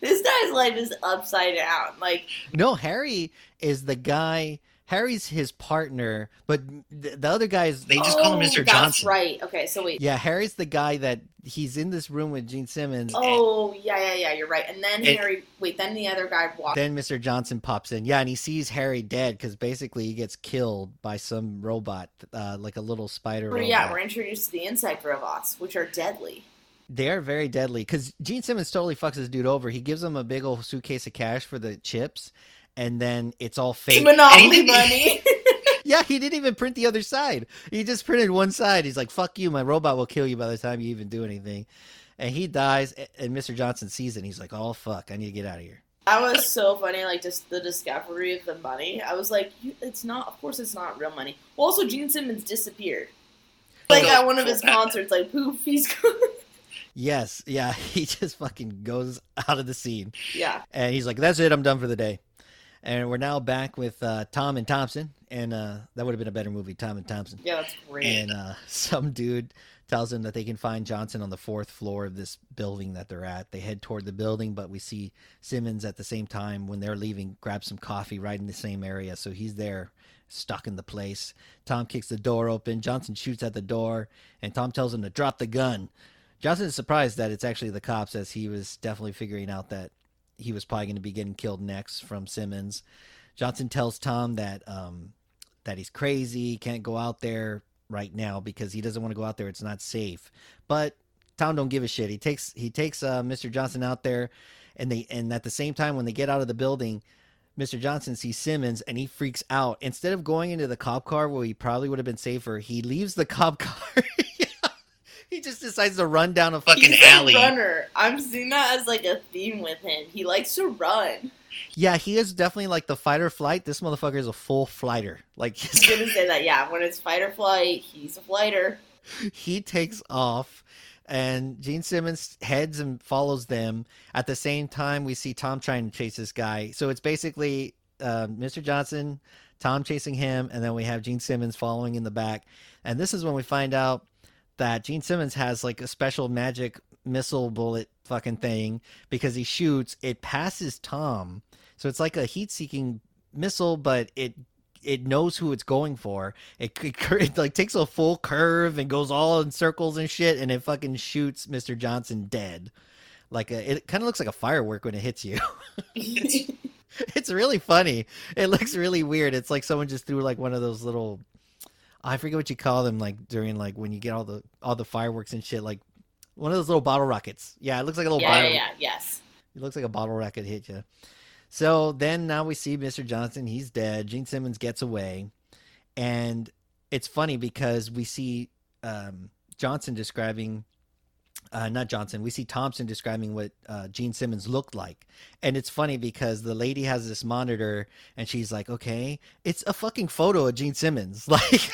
this guy's life is upside down. Like, No, Harry is the guy. Harry's his partner, but the, the other guy is. They just call him oh, Mr. That's Johnson. right. Okay, so wait. Yeah, Harry's the guy that he's in this room with Gene Simmons. Oh yeah, yeah, yeah. You're right. And then It- Harry. Wait, then the other guy walks. Then Mr. Johnson pops in. Yeah, and he sees Harry dead because basically he gets killed by some robot, uh, like a little spider Where, robot. yeah, we're introduced to the insect robots, which are deadly. They are very deadly because Gene Simmons totally fucks this dude over. He gives him a big old suitcase of cash for the chips, and then it's all fake. Monopoly money. yeah, he didn't even print the other side. He just printed one side. He's like, "Fuck you, my robot will kill you by the time you even do anything." And he dies, and Mr. Johnson sees it. and He's like, "Oh fuck, I need to get out of here." That was so funny, like just the discovery of the money. I was like, it's not. Of course, it's not real money. Also, Gene Simmons disappeared. Oh, like at one of his concerts, like poof, he's gone. Yes, yeah, he just fucking goes out of the scene. yeah. And he's like, "That's it. I'm done for the day." And we're now back with uh, Tom and Thompson, and uh, that would have been a better movie, Tom and Thompson. Yeah, that's great. And uh, some dude tells them that they can find Johnson on the fourth floor of this building that they're at. They head toward the building, but we see Simmons at the same time when they're leaving grab some coffee right in the same area. So he's there stuck in the place. Tom kicks the door open. Johnson shoots at the door, and Tom tells him to drop the gun. Johnson is surprised that it's actually the cops, as he was definitely figuring out that he was probably going to be getting killed next from Simmons. Johnson tells Tom that um, that he's crazy, can't go out there right now because he doesn't want to go out there. It's not safe. But Tom don't give a shit. He takes he takes uh, Mr. Johnson out there, and they and at the same time when they get out of the building, Mr. Johnson sees Simmons and he freaks out. Instead of going into the cop car where he probably would have been safer, he leaves the cop car. He just decides to run down a fucking He's alley. a runner. I'm seeing that as like a theme with him. He likes to run. Yeah, he is definitely like the fight or flight. This motherfucker is a full flighter. Like He's gonna say that. Yeah, when it's fight or flight, he's a flighter. he takes off and Gene Simmons heads and follows them. At the same time, we see Tom trying to chase this guy. So it's basically uh, Mr. Johnson, Tom chasing him, and then we have Gene Simmons following in the back. And this is when we find out that Gene Simmons has like a special magic missile bullet fucking thing because he shoots, it passes Tom. So it's like a heat seeking missile, but it it knows who it's going for. It, it, it like takes a full curve and goes all in circles and shit, and it fucking shoots Mr. Johnson dead. Like a, it kind of looks like a firework when it hits you. it's really funny. It looks really weird. It's like someone just threw like one of those little I forget what you call them like during like when you get all the all the fireworks and shit like one of those little bottle rockets. Yeah, it looks like a little yeah, bottle yeah, yeah, yes. it looks like a bottle rocket hit you. So then now we see Mr. Johnson. He's dead. Gene Simmons gets away. And it's funny because we see um, Johnson describing, uh, not Johnson, we see Thompson describing what uh, Gene Simmons looked like. And it's funny because the lady has this monitor and she's like, okay, it's a fucking photo of Gene Simmons. Like,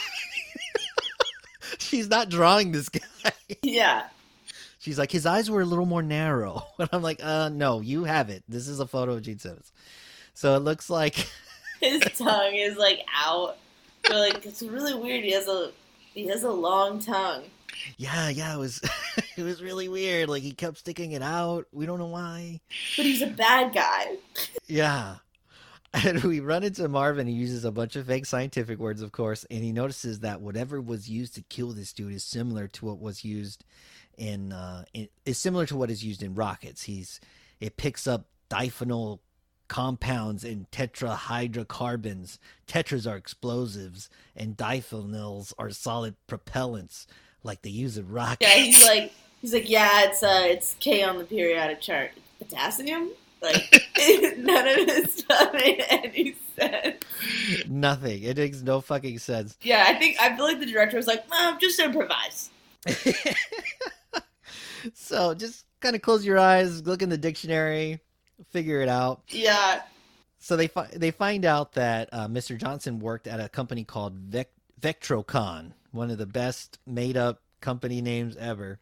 she's not drawing this guy. Yeah. She's like, his eyes were a little more narrow. And I'm like, uh, no, you have it. This is a photo of Gene Simmons. So it looks like, His tongue is like out. But like it's really weird. He has a he has a long tongue. yeah, yeah, it was, it was really weird. Like he kept sticking it out. We don't know why. But he's a bad guy. Yeah. And we run into Marvin. He uses a bunch of fake scientific words, of course, and he notices that whatever was used to kill this dude is similar to what was used in, uh, in is similar to what is used in rockets. He's it picks up diphenyl compounds and tetrahydrocarbons. Tetras are explosives, and diphenyls are solid propellants, like they use in rockets. Yeah, he's like he's like, yeah, it's uh it's K on the periodic chart. Potassium? Like none of this stuff made any sense. Nothing. It makes no fucking sense. Yeah, I think I feel like the director was like, well, just improvise. so just kind of close your eyes, look in the dictionary, figure it out. Yeah. So they fi- they find out that uh, Mr. Johnson worked at a company called Vec- Vectrocon, one of the best made up company names ever.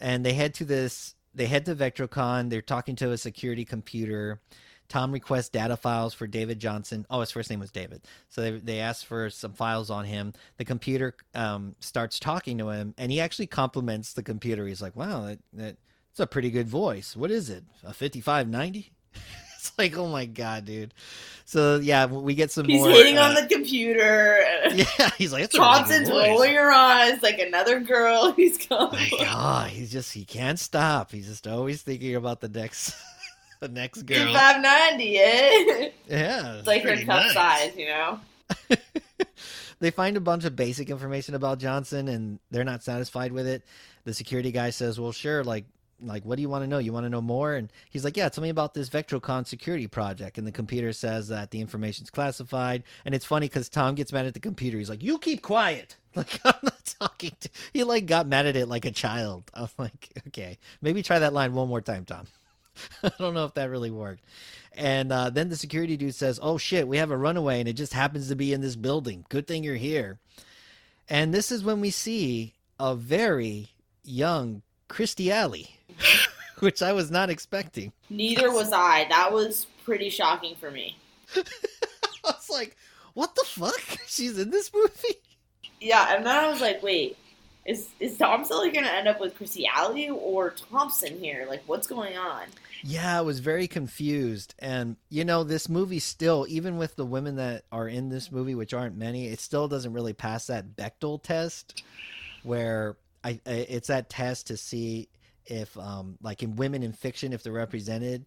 And they head to this. They head to Vectrocon. They're talking to a security computer. Tom requests data files for David Johnson. Oh, his first name was David. So they they ask for some files on him. The computer um, starts talking to him, and he actually compliments the computer. He's like, "Wow, that, that it's a pretty good voice. What is it? A fifty-five ninety? it's like, oh my god, dude. So yeah, we get some He's more. hitting uh, on the computer. Yeah, he's like, it's a really Johnson's rolling her eyes like another girl. He's coming. My God, he's just he can't stop. He's just always thinking about the next, the next girl. Five ninety, eh? Yeah, It's like her cup nice. size, you know. they find a bunch of basic information about Johnson and they're not satisfied with it. The security guy says, "Well, sure, like like what do you want to know? You want to know more?" And he's like, "Yeah, tell me about this Vectrocon security project." And the computer says that the information's classified. And it's funny cuz Tom gets mad at the computer. He's like, "You keep quiet." Like I'm not talking to He like got mad at it like a child. I'm like, "Okay, maybe try that line one more time, Tom." I don't know if that really worked. And uh, then the security dude says, "Oh shit, we have a runaway, and it just happens to be in this building. Good thing you're here." And this is when we see a very young Kirstie Alley, which I was not expecting. Neither was I. That was pretty shocking for me. I was like, "What the fuck? She's in this movie?" Yeah, and then I was like, wait, is is Tom Selleck gonna end up with Chrissy Alley or Thompson here? Like, what's going on? Yeah, I was very confused. And, you know, this movie still, even with the women that are in this movie, which aren't many, it still doesn't really pass that Bechdel test where I, I it's that test to see if, um, like in women in fiction, if they're represented,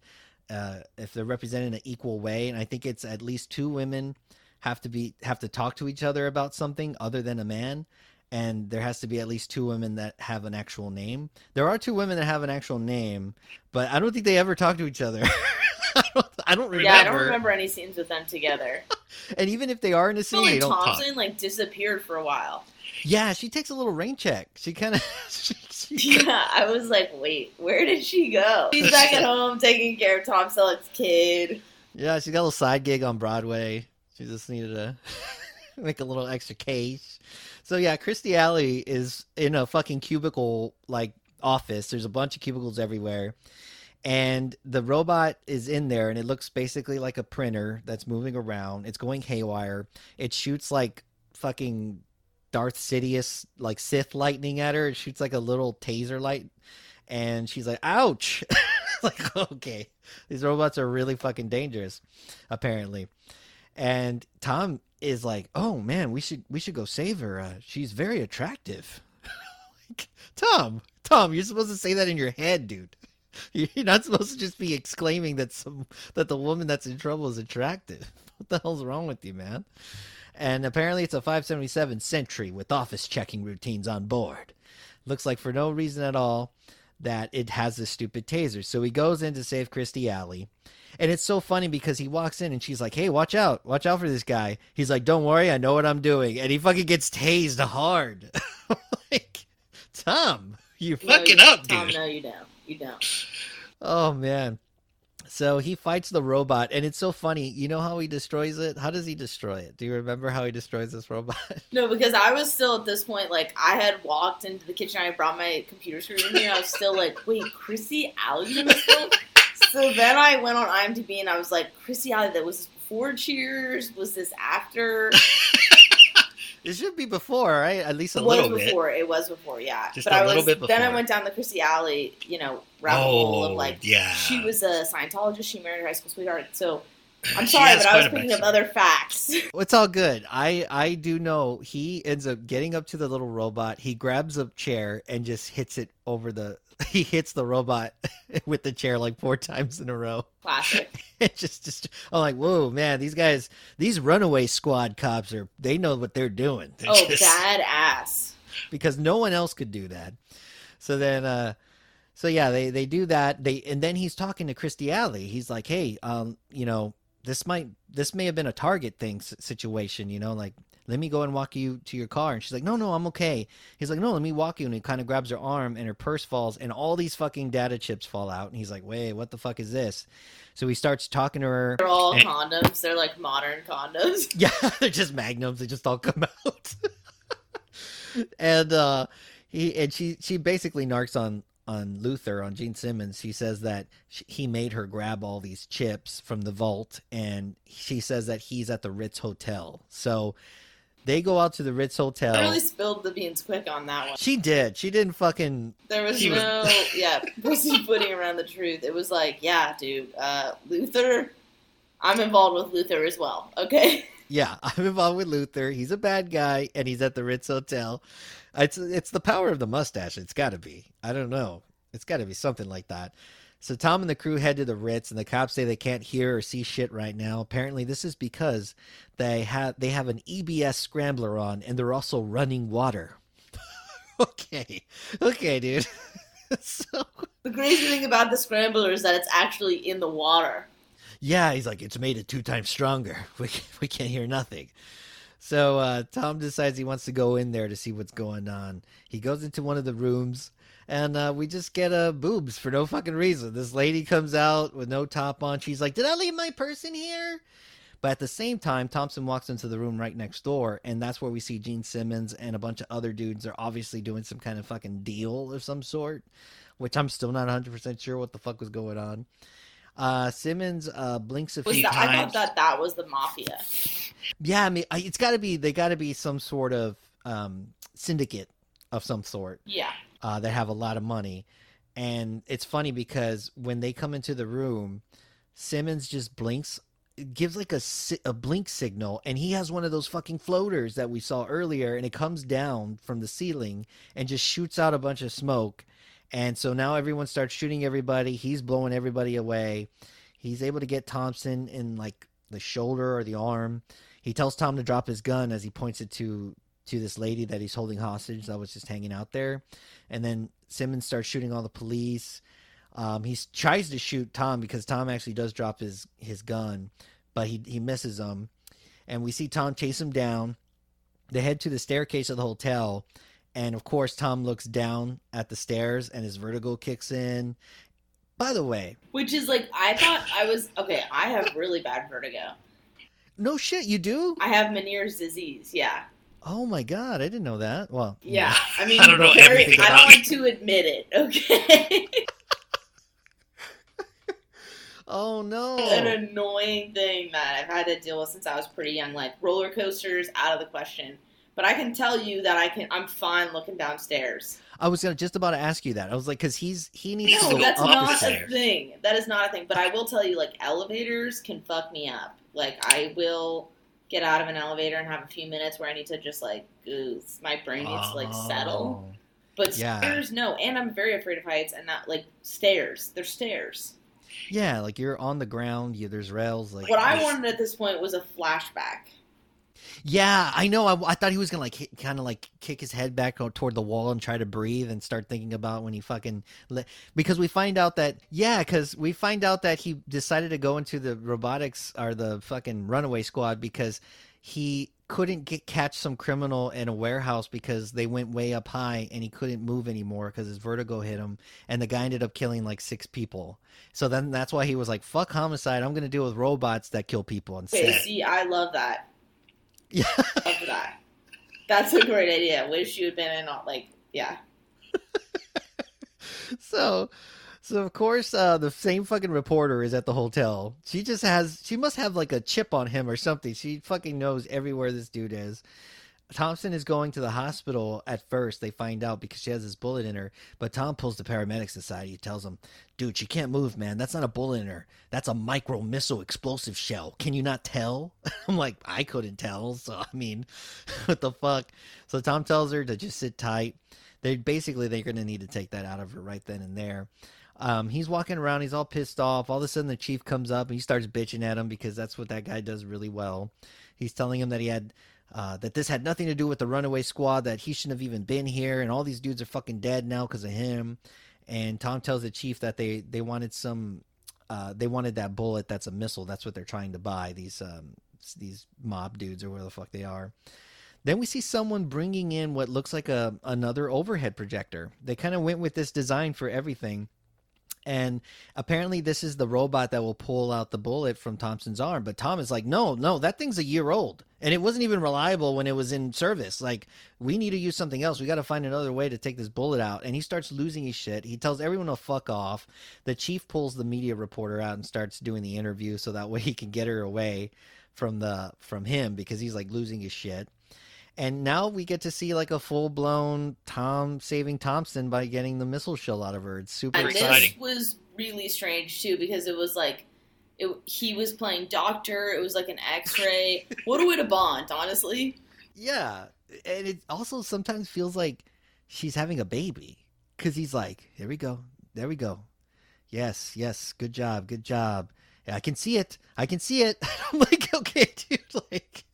uh, if they're represented in an equal way. And I think it's at least two women have to be, have to talk to each other about something other than a man and there has to be at least two women that have an actual name. There are two women that have an actual name, but I don't think they ever talk to each other. I, don't, I don't remember. Yeah, I don't remember any scenes with them together. and even if they are in a scene, feel they like don't Thompson talk. like disappeared for a while. Yeah, she takes a little rain check. She kind of. She, Yeah, I was like, wait, where did she go? She's back at home taking care of Tom Selleck's kid. yeah, she got a little side gig on Broadway. She just needed to make a little extra cash. So yeah, Kirstie Alley is in a fucking cubicle like office. There's a bunch of cubicles everywhere. And the robot is in there and it looks basically like a printer that's moving around. It's going haywire. It shoots like fucking Darth Sidious like Sith lightning at her. It shoots like a little taser light and she's like, "Ouch." like, okay. These robots are really fucking dangerous apparently. And Tom is like, "Oh man, we should we should go save her. Uh, she's very attractive." like, Tom, Tom, you're supposed to say that in your head, dude. You're not supposed to just be exclaiming that some that the woman that's in trouble is attractive. What the hell's wrong with you, man? And apparently, it's a 577 Sentry with office checking routines on board. Looks like for no reason at all that it has this stupid taser. So he goes in to save Kirstie Alley. And it's so funny because he walks in and she's like, "Hey, watch out! Watch out for this guy." He's like, "Don't worry, I know what I'm doing." And he fucking gets tased hard. like, Tom, you No, fucking you- up, Tom, dude. no, you don't. You don't. Oh man. So he fights the robot, and it's so funny. You know how he destroys it? How does he destroy it? Do you remember how he destroys this robot? No, because I was still at this point, like, I had walked into the kitchen, I brought my computer screen in here, I was still like, wait, Chrissy Alley in this film? So then I went on IMDb and I was like, Chrissy Alley, that was this before Cheers? Was this after? it should be before, right? At least a it was little bit. before. It was before, yeah. Just but a I little was, bit Then I went down the Chrissy Alley, you know, rabbit hole of oh, like, Oh, yeah. she was a Scientologist, she married her high school sweetheart. So I'm sorry, but I was picking up other facts. It's all good. I I do know he ends up getting up to the little robot. He grabs a chair and just hits it over the. He hits the robot with the chair like four times in a row. Classic. It just just I'm like, whoa, man, these guys, these runaway squad cops are they know what they're doing. They're Oh, just- badass. because no one else could do that. So then, uh, so yeah, they they do that. They and then he's talking to Kirstie Alley. He's like, hey, um, you know, this might this may have been a target thing situation. You know, like let me go and walk you to your car. And she's like, no, no, I'm okay. He's like, no, let me walk you. And he kind of grabs her arm, and her purse falls, and all these fucking data chips fall out. And he's like, wait, what the fuck is this? So he starts talking to her. They're all And- condoms. They're like modern condoms. Yeah, they're just magnums. They just all come out. and uh he and she she basically narks on on Luther on Gene Simmons. He says that sh he made her grab all these chips from the vault, and she says that he's at the Ritz Hotel. So they go out to the Ritz Hotel. I really spilled the beans quick on that one. She did. She didn't fucking. There was He was- no, yeah, pussyfooting around the truth. It was like, yeah, dude, uh, Luther, I'm involved with Luther as well. Okay, Yeah, I'm involved with Luther. He's a bad guy, and he's at the Ritz Hotel. It's it's the power of the mustache. It's got to be. I don't know. It's got to be something like that. So Tom and the crew head to the Ritz, and the cops say they can't hear or see shit right now. Apparently, this is because they have they have an EBS scrambler on, and they're also running water. okay, okay, dude. so the crazy thing about the scrambler is that it's actually in the water. Yeah, he's like, it's made it two times stronger. We we can't hear nothing. So uh, Tom decides he wants to go in there to see what's going on. He goes into one of the rooms, and uh, we just get uh, boobs for no fucking reason. This lady comes out with no top on. She's like, "Did I leave my purse in here?" But at the same time, Thompson walks into the room right next door, and that's where we see Gene Simmons and a bunch of other dudes are obviously doing some kind of fucking deal of some sort, which I'm still not 100% sure what the fuck was going on. Uh, Simmons uh, blinks a Was few that, I thought that that was the mafia. Yeah, I mean, it's got to be they got to be some sort of um, syndicate of some sort Yeah. Uh, that have a lot of money. And it's funny because when they come into the room, Simmons just blinks, gives like a, a blink signal, and he has one of those fucking floaters that we saw earlier, and it comes down from the ceiling and just shoots out a bunch of smoke. And so now everyone starts shooting everybody. He's blowing everybody away. He's able to get Thompson in like the shoulder or the arm. He tells Tom to drop his gun as he points it to to this lady that he's holding hostage that was just hanging out there. And then Simmons starts shooting all the police. Um, he tries to shoot Tom because Tom actually does drop his his gun, but he he misses him. And we see Tom chase him down. They head to the staircase of the hotel, and of course Tom looks down at the stairs, and his vertigo kicks in. By the way, Which is like I thought I was okay. I have really bad vertigo. no shit, you do? I have Meniere's disease. Yeah. Oh my god, I didn't know that. Well, Yeah. I mean, I don't know very, everything I about don't like to admit it. Okay. Oh no. An annoying thing that I've had to deal with since I was pretty young. Like roller coasters, out of the question. But I can tell you that I can. I'm fine looking downstairs. I was gonna just about to ask you that. I was like, because he's he needs to No, go that's up the not a thing. That is not a thing. But I will tell you, like elevators can fuck me up. Like I will get out of an elevator and have a few minutes where I need to just like, ooh, my brain needs to like settle. Oh. But Yeah. stairs, no. And I'm very afraid of heights, and not like stairs. They're stairs. Yeah, like you're on the ground. You, there's rails. Like What I wanted at this point was a flashback. Yeah, I know. I, I thought he was gonna like kind of like kick his head back toward the wall and try to breathe and start thinking about when he fucking le- because we find out that yeah, because we find out that he decided to go into the robotics or the fucking runaway squad because he couldn't get catch some criminal in a warehouse because they went way up high and he couldn't move anymore because his vertigo hit him and the guy ended up killing like six people. So then that's why he was like, "Fuck homicide! I'm gonna deal with robots that kill people Okay, see, I love that. Yeah. Love that. That's a great idea. Wish you had been in, all- like, yeah. so so of course uh the same fucking reporter is at the hotel she just has she must have like a chip on him or something she fucking knows everywhere this dude is thompson is going to the hospital at first they find out because she has this bullet in her but tom pulls the paramedics aside he tells him dude she can't move man that's not a bullet in her that's a micro missile explosive shell can you not tell i'm like i couldn't tell so i mean what the fuck so tom tells her to just sit tight they basically they're going to need to take that out of her right then and there. Um, he's walking around, he's all pissed off. All of a sudden, the chief comes up and he starts bitching at him because that's what that guy does really well. He's telling him that he had uh, that this had nothing to do with the runaway squad, that he shouldn't have even been here, and all these dudes are fucking dead now because of him. And Tom tells the chief that they they wanted some, uh, they wanted that bullet that's a missile. That's what they're trying to buy. These um, these mob dudes or where the fuck they are. Then we see someone bringing in what looks like a another overhead projector. They kind of went with this design for everything. And apparently this is the robot that will pull out the bullet from Thompson's arm, but Tom is like, "No, no, that thing's a year old and it wasn't even reliable when it was in service. Like, we need to use something else. We got to find another way to take this bullet out." And he starts losing his shit. He tells everyone to fuck off. The chief pulls the media reporter out and starts doing the interview so that way he can get her away from the from him because he's like losing his shit. And now we get to see like a full blown Tom saving Thompson by getting the missile shell out of her. It's super And exciting. this was really strange, too, because it was like, it, he was playing doctor. It was like an x ray. what a way to bond, honestly. Yeah, and it also sometimes feels like she's having a baby because he's like, "Here we go, there we go, yes, yes, good job, good job. I can see it, I can see it." I'm like, "Okay, dude, like."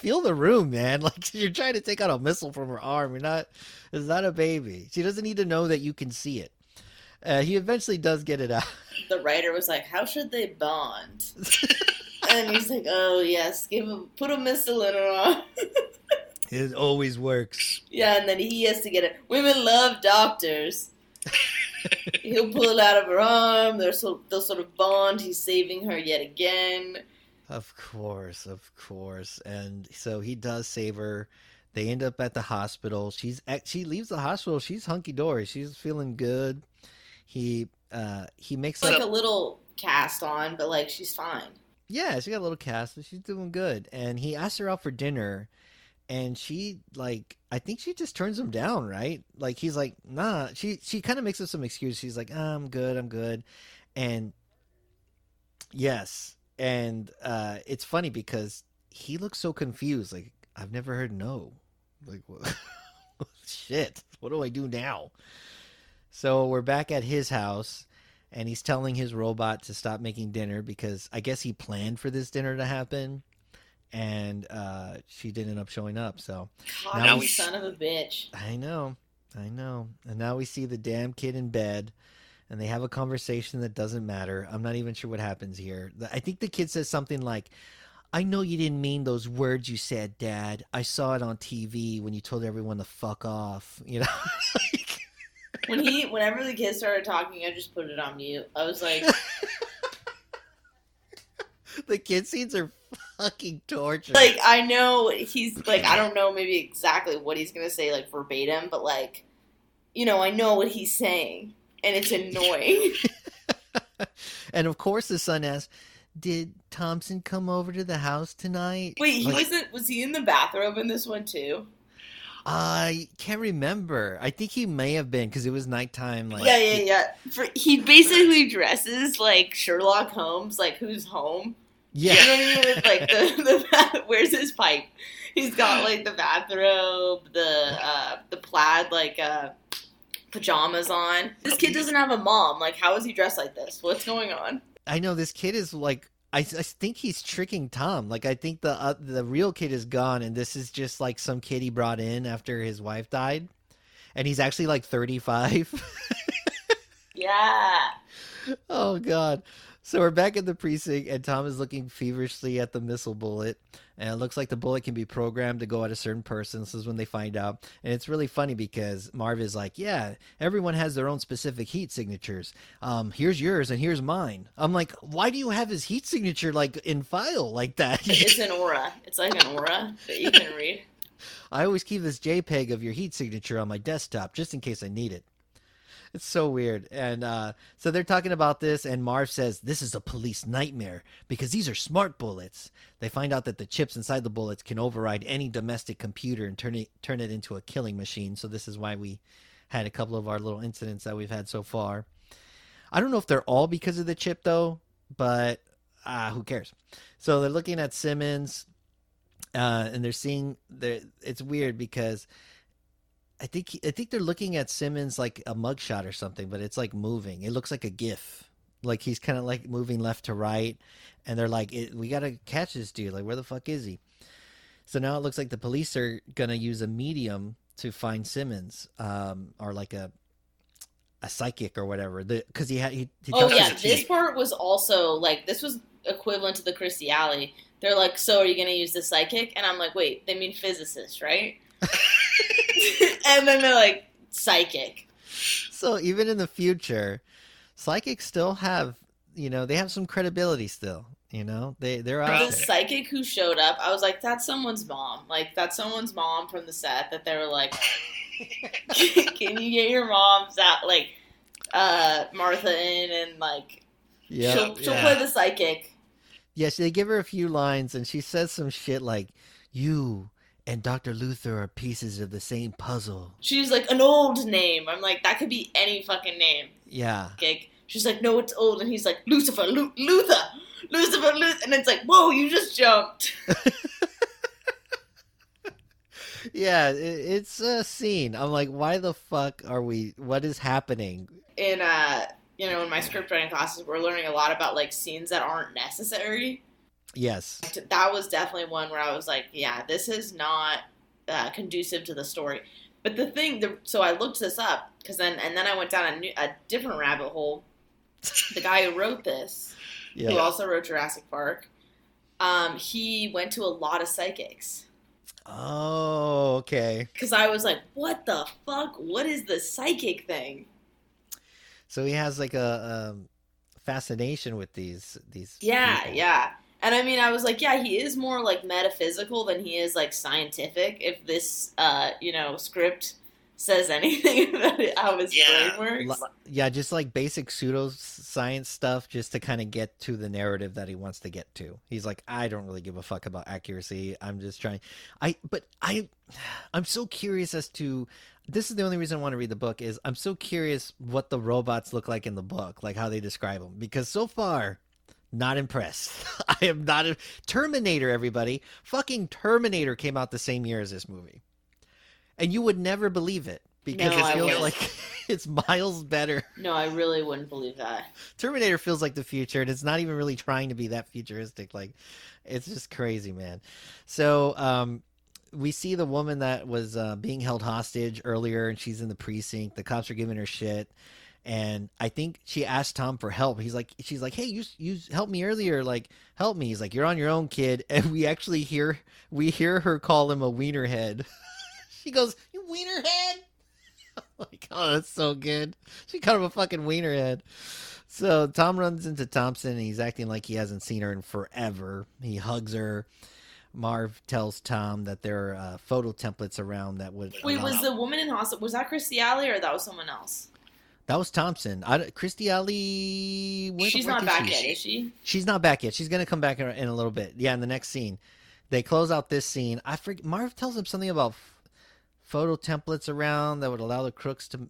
Feel the room, man. Like you're trying to take out a missile from her arm. You're not. It's not a baby. She doesn't need to know that you can see it. Uh, he eventually does get it out. The writer was like, how should they bond? and he's like, oh, yes, give him, put a missile in her arm. It always works. yeah, and then he has to get it. Women love doctors. He'll pull it out of her arm. They're so, they'll sort of bond. He's saving her yet again. Of course, of course. And so he does save her. They end up at the hospital. She's at, she leaves the hospital. She's hunky dory. She's feeling good. He uh he makes Like up a little cast on, but like she's fine. yeah, she got a little cast, but she's doing good. And he asks her out for dinner. and she like I think she just turns him down, right? Like he's like, nah. She she kind of makes up some excuse. She's like, ah, I'm good, I'm good, and yes, and uh, it's funny because he looks so confused. Like I've never heard no. Like what? shit. What do I do now? So we're back at his house, and he's telling his robot to stop making dinner because I guess he planned for this dinner to happen and uh, she didn't end up showing up. So God, Now we- son of a bitch. I know, I know. And now we see the damn kid in bed, and they have a conversation that doesn't matter. I'm not even sure what happens here. I think the kid says something like, "I know you didn't mean those words you said, Dad. I saw it on TV when you told everyone to fuck off." You know. When he, whenever the kid started talking, I just put it on mute. I was like, the kid scenes are fucking torture. like I know he's like I don't know maybe exactly what he's gonna say like verbatim, but like, you know, I know what he's saying, and it's annoying. and of course, the son asks, "Did Thompson come over to the house tonight?" Wait, he Like- wasn't. Was he in the bathrobe in this one too? I can't remember. I think he may have been because it was nighttime. Like, yeah, yeah, yeah. For, he basically dresses like Sherlock Holmes, like who's home. yeah. You know what I mean? With like the, the bath- where's his pipe? He's got like the bathrobe, the uh, the plaid like uh, pajamas on. This kid doesn't have a mom. Like, how is he dressed like this? What's going on? I know this kid is like. I, I think he's tricking Tom. Like I think the uh, the real kid is gone, and this is just like some kid he brought in after his wife died, and he's actually like thirty five. Yeah. oh god. So we're back at the precinct, and Tom is looking feverishly at the missile bullet, and it looks like the bullet can be programmed to go at a certain person. This is when they find out, and it's really funny because Marv is like, "Yeah, everyone has their own specific heat signatures. Um, here's yours, and here's mine." I'm like, "Why do you have his heat signature like in file like that?" It's an aura. It's like an aura that you can read. I always keep this JPEG of your heat signature on my desktop just in case I need it. It's so weird. And uh, so they're talking about this, and Marv says, This is a police nightmare because these are smart bullets. They find out that the chips inside the bullets can override any domestic computer and turn it, turn it into a killing machine. So this is why we had a couple of our little incidents that we've had so far. I don't know if they're all because of the chip, though, but uh, who cares? So they're looking at Simmons uh, and they're seeing they it's weird because I think I think they're looking at Simmons like a mugshot or something, but it's like moving. It looks like a GIF. Like he's kind of like moving left to right, and they're like, it, "We gotta catch this dude. Like, where the fuck is he?" So now it looks like the police are gonna use a medium to find Simmons, um, or like a a psychic or whatever. Because he had he, he Oh yeah, this part was also like this was equivalent to the Kirstie Alley. They're like, so are you gonna use the psychic? And I'm like, wait, they mean physicist, right? and then they're like, psychic. So even in the future, psychics still have you know they have some credibility still. You know they they're out The there. psychic who showed up, I was like, that's someone's mom. Like that's someone's mom from the set that they were like, can you get your mom's out like uh Martha in and like Yeah, she'll she'll yeah. play the psychic. Yes, they give her a few lines, and she says some shit like, "You and Doctor Luther are pieces of the same puzzle." She's like an old name. I'm like, that could be any fucking name. Yeah, Gig. She's like, no, it's old, and he's like, Lucifer, Lu- Luther, Lucifer, Luther, and it's like, whoa, you just jumped. yeah, it, it's a scene. I'm like, why the fuck are we? What is happening? In uh, you know, in my script writing classes, we're learning a lot about like scenes that aren't necessary. Yes, That was definitely one where I was like, yeah, this is not uh, conducive to the story. But the thing, the, so I looked this up because then, and then I went down a, new, a different rabbit hole. The guy who wrote this, who also wrote Jurassic Park, um, he went to a lot of psychics. Oh, okay. Because I was like, what the fuck? What is the psychic thing? So he has like a um, fascination with these these. Yeah, people. yeah. And I mean, I was like, yeah, he is more like metaphysical than he is like scientific. If this, uh, you know, script says anything about it, how his Yeah. brain works. Li- yeah, just like basic pseudoscience stuff, just to kind of get to the narrative that he wants to get to. He's like, I don't really give a fuck about accuracy. I'm just trying. I, but I, I'm so curious as to. This is the only reason I want to read the book. Is I'm so curious what the robots look like in the book, like how they describe them, because so far. Not impressed. I am not. A, Terminator, everybody. Fucking Terminator came out the same year as this movie. And you would never believe it because No, it feels like it's miles better. No, I really wouldn't believe that. Terminator feels like the future, and it's not even really trying to be that futuristic. Like, it's just crazy, man. So, um, we see the woman that was uh, being held hostage earlier, and she's in the precinct. The cops are giving her shit, and I think she asked Tom for help. He's like, she's like, "Hey, you you helped me earlier. Like, help me." He's like, "You're on your own, kid." And we actually hear we hear her call him a wienerhead. she goes, "You wienerhead." like, oh, that's so good. She called him a fucking wienerhead. So Tom runs into Thompson and he's acting like he hasn't seen her in forever. He hugs her. Marv tells Tom that there are uh, photo templates around that would. Wait, was the woman in hospital? Was that Kirstie Alley or that was someone else? That was Thompson? I, Christy Alley. She's not back she? yet, is she? She's not back yet. She's gonna come back in, in a little bit. Yeah, in the next scene, they close out this scene. I forget. Marv tells him something about f- photo templates around that would allow the crooks to.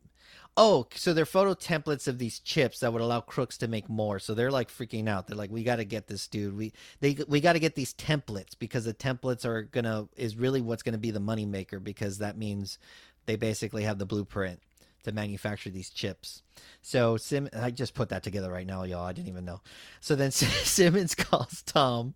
Oh, so they're photo templates of these chips that would allow crooks to make more. So they're like freaking out. They're like, "We got to get this dude. We they we got to get these templates because the templates are gonna is really what's gonna be the money maker because that means they basically have the blueprint to manufacture these chips." So Sim, I just put that together right now, y'all. I didn't even know. So then Simmons calls Tom,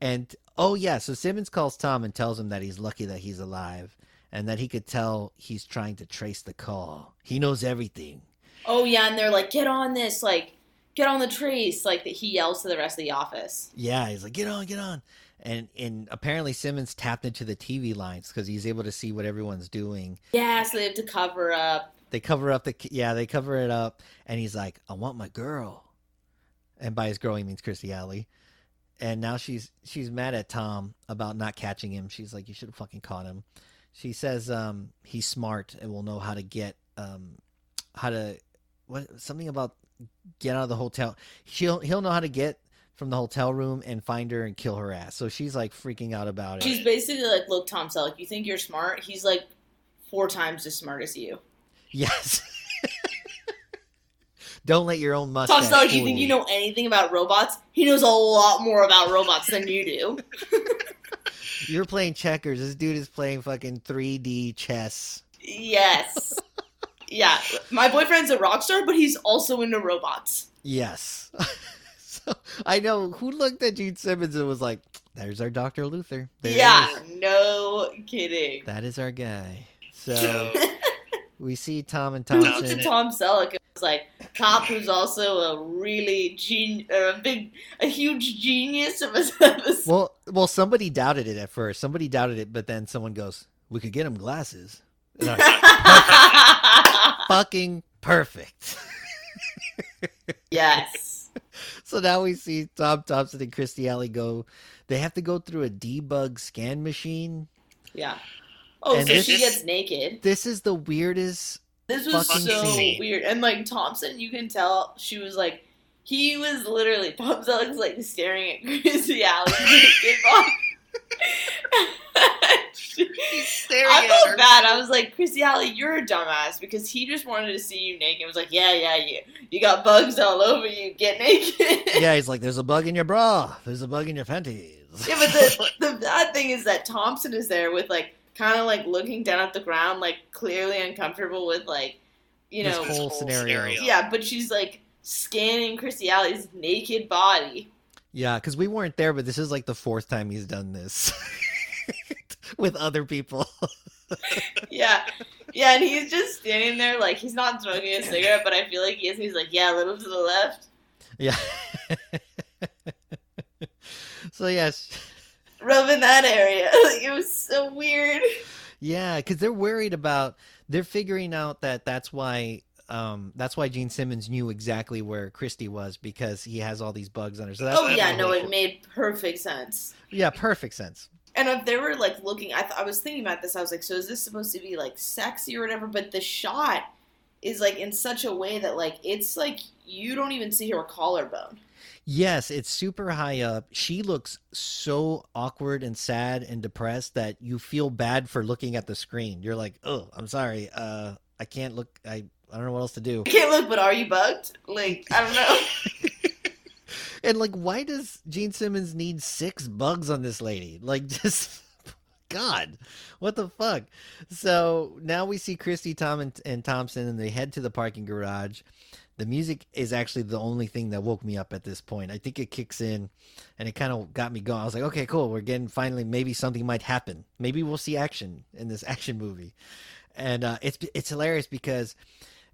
and oh yeah, so Simmons calls Tom and tells him that he's lucky that he's alive, and that he could tell he's trying to trace the call. He knows everything. Oh yeah, and they're like, get on this, like, get on the trace, like that. He yells to the rest of the office. Yeah, he's like, get on, get on. And and apparently Simmons tapped into the TV lines because he's able to see what everyone's doing. Yeah, so they have to cover up. They cover up the yeah, they cover it up, and he's like, I want my girl. And by his girl, he means Kirstie Alley. And now she's she's mad at Tom about not catching him. She's like, you should have fucking caught him. She says um, he's smart and will know how to get um, how to what something about get out of the hotel. He'll he'll know how to get from the hotel room and find her and kill her ass. So she's like freaking out about it. She's basically like, look, Tom Selleck, you think you're smart? He's like four times as smart as you. Yes. Don't let your own mustache. Tom Selleck, you think you know anything about robots? He knows a lot more about robots than you do. You're playing checkers. This dude is playing fucking 3D chess. Yes. Yeah, my boyfriend's a rock star, but he's also into robots. Yes. so I know who looked at Gene Simmons and was like, "There's our Doctor Luther." There yeah, no kidding. that is our guy. So we see Tom and Who looked at Tom Selleck and was like, cop who's also a really gen- or a big, a huge genius of a, of Well, well, somebody doubted it at first. Somebody doubted it, but then someone goes, "We could get him glasses." And I'm like, fucking perfect. yes. So now we see Tom Thompson and Kirstie Alley go. They have to go through a debug scan machine. Yeah. Oh, And so this- she gets naked. This is the weirdest. This was fucking so scene. weird. And like Thompson, you can tell she was like, he was literally Tom Selleck's like staring at Chrissy Alley naked. He's staring I felt bad. I was like, Chrissy Alley, you're a dumbass because he just wanted to see you naked. I was like, yeah, yeah, you, you got bugs all over you. Get naked. Yeah, he's like, "There's a bug in your bra. There's a bug in your panties." Yeah, but the, the bad thing is that Thompson is there with like kind of like looking down at the ground, like clearly uncomfortable with like, you This know, whole scenario. yeah. But she's like scanning Chrissy Alley's naked body. Yeah, because we weren't there, but this is like the fourth time he's done this with other people. Yeah, yeah, and he's just standing there like he's not smoking a cigarette, but I feel like he is. He's like, yeah, a little to the left, yeah. so yes, rubbing that area. Like it was so weird. yeah, because they're worried about. They're figuring out that that's why. Um, that's why Gene Simmons knew exactly where Kirstie was because he has all these bugs under. So that's Oh yeah, no, it made perfect sense. yeah, perfect sense. And if they were like looking, I, th- I was thinking about this. I was like, so is this supposed to be like sexy or whatever? But the shot is like in such a way that like it's like you don't even see her collarbone. Yes, it's super high up. She looks so awkward and sad and depressed that you feel bad for looking at the screen. You're like, "Oh, I'm sorry. Uh, I can't look. I I don't know what else to do." I can't look, but are you bugged? Like I don't know. And like, why does Gene Simmons need six bugs on this lady? Like, just God, what the fuck? So now we see Kirstie, Tom, and, and Thompson, and they head to the parking garage. The music is actually the only thing that woke me up at this point. I think it kicks in, and it kind of got me going. I was like, okay, cool. We're getting finally. Maybe something might happen. Maybe we'll see action in this action movie, and uh, it's it's hilarious because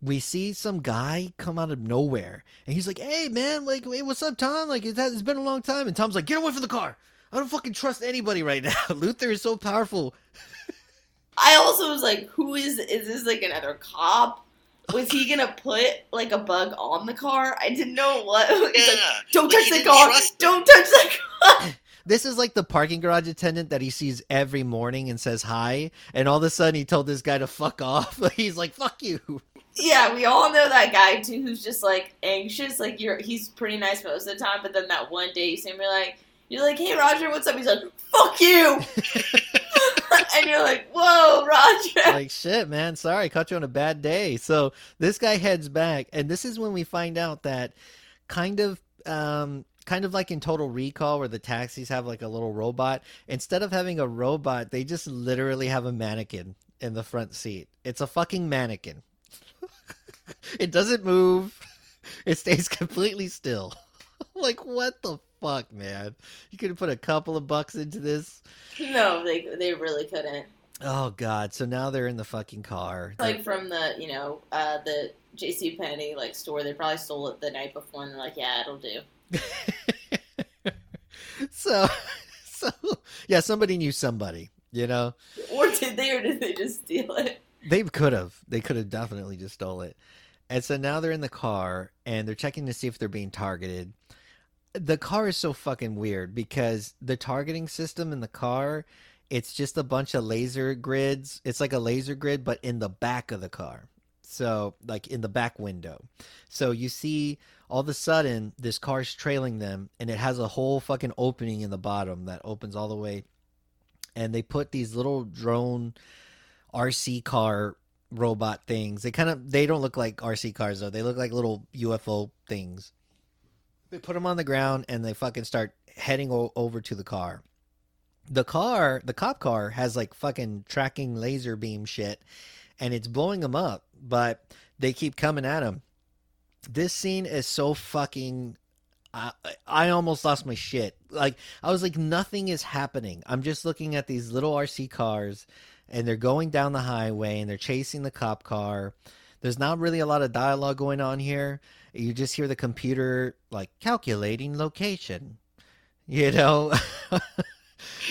we see some guy come out of nowhere and he's like, Hey man, like, hey, what's up, Tom? Like, it's, it's been a long time. And Tom's like, Get away from the car. I don't fucking trust anybody right now. Luther is so powerful. I also was like, who is is this like another cop? Was he gonna put like a bug on the car? I didn't know what. Yeah. like, don't touch the car. Don't touch the car. This is like the parking garage attendant that he sees every morning and says hi. And all of a sudden he told this guy to fuck off. he's like, fuck you. Yeah, we all know that guy too, who's just like anxious. Like you're, he's pretty nice most of the time, but then that one day you see him, you're like, you're like, hey Roger, what's up? He's like, fuck you, and you're like, whoa, Roger. like shit man sorry caught you on a bad day so this guy heads back and this is when we find out that kind of um kind of like in total recall where the taxis have like a little robot instead of having a robot they just literally have a mannequin in the front seat it's a fucking mannequin it doesn't move it stays completely still like what the fuck man you could have put a couple of bucks into this No, they they really couldn't. oh god so now they're in the fucking car Like from the you know uh, the J.C. Penney like store, they probably stole it the night before, and they're like, yeah, it'll do. so so yeah somebody knew somebody you know Or did they, or did they just steal it? They could have. They could have definitely just stole it. And so now they're in the car and they're checking to see if they're being targeted. The car is so fucking weird because the targeting system in the car it's just a bunch of laser grids. It's like a laser grid but in the back of the car. So like in the back window. So you see all of a sudden this car's trailing them and it has a whole fucking opening in the bottom that opens all the way. And they put these little drone rc car robot things. They kind of they don't look like rc cars though. They look like little ufo things. They put them on the ground and they fucking start heading o- over to the car. The car the cop car has like fucking tracking laser beam shit and it's blowing them up but they keep coming at him this scene is so fucking I, I almost lost my shit. Like I was like nothing is happening. I'm just looking at these little RC cars and they're going down the highway and they're chasing the cop car. There's not really a lot of dialogue going on here. You just hear the computer like calculating location. You know,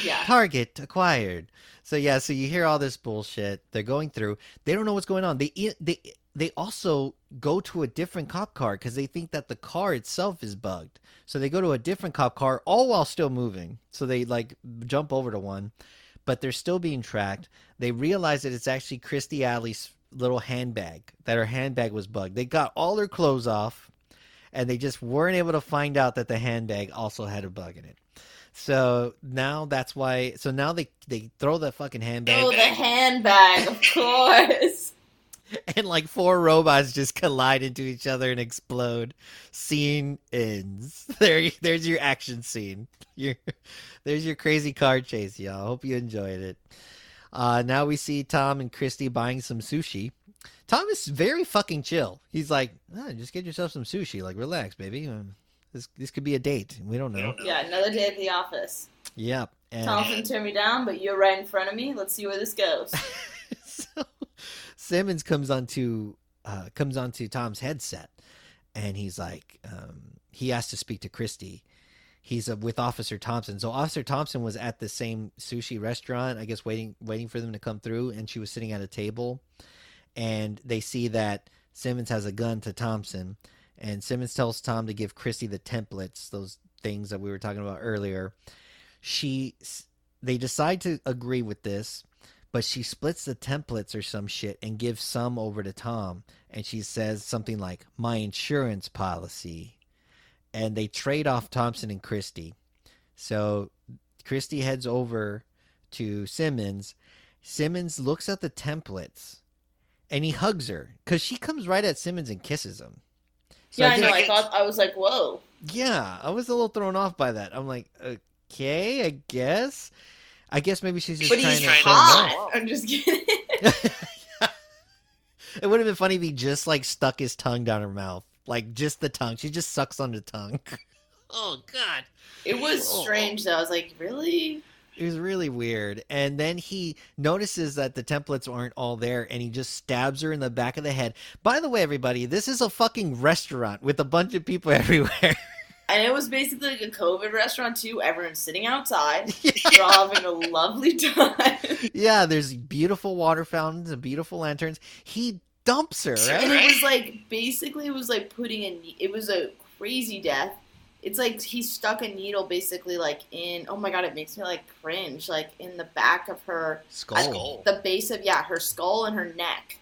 Yeah. target acquired. So yeah, so you hear all this bullshit. They're going through. They don't know what's going on. They they they also go to a different cop car because they think that the car itself is bugged. So they go to a different cop car, all while still moving. So they like jump over to one, but they're still being tracked. They realize that it's actually Kirstie Alley's little handbag. That her handbag was bugged. They got all her clothes off, and they just weren't able to find out that the handbag also had a bug in it. So now that's why. So now they they throw the fucking handbag, Oh, the handbag, of course. and like four robots just collide into each other and explode. Scene ends. There, there's your action scene. Your, there's your crazy car chase, y'all. Hope you enjoyed it. Uh, now we see Tom and Kirstie buying some sushi. Tom is very fucking chill. He's like, "Ah, just get yourself some sushi. Like, relax, baby. Um, this this could be a date. We don't know. Yeah, another day at the office. Yep. And Thompson turned me down, but you're right in front of me. Let's see where this goes. so Simmons comes onto uh, comes onto Tom's headset, and he's like, um, he has to speak to Kirstie. He's uh, with Officer Thompson. So Officer Thompson was at the same sushi restaurant, I guess, waiting waiting for them to come through, and she was sitting at a table, and they see that Simmons has a gun to Thompson, and Simmons tells Tom to give Kirstie the templates, those things that we were talking about earlier. She they decide to agree with this, but she splits the templates or some shit and gives some over to Tom. And she says something like, My insurance policy. And they trade off Thompson and Kirstie. So Kirstie heads over to Simmons. Simmons looks at the templates and he hugs her because she comes right at Simmons and kisses him. So yeah, I get- know. I thought I was like, whoa. yeah, I was a little thrown off by that. I'm like, okay, I guess. I guess maybe she's just But trying he's to. throw him hot. off. I'm just kidding. it would have been funny if he just like stuck his tongue down her mouth, like just the tongue. She just sucks on the tongue. oh God, It was strange though. I was like, really? it was really weird. And then he notices that the templates aren't all there, and he just stabs her in the back of the head. By the way, everybody, this is a fucking restaurant with a bunch of people everywhere. And it was basically like a COVID restaurant too. Everyone's sitting outside. They're all having a lovely time. yeah, there's beautiful water fountains and beautiful lanterns. He dumps her, And it was like basically it was like putting a it was a crazy death. It's like he stuck a needle basically like in oh my god it makes me like cringe like in the back of her Skull. Skull. the base of yeah her skull and her neck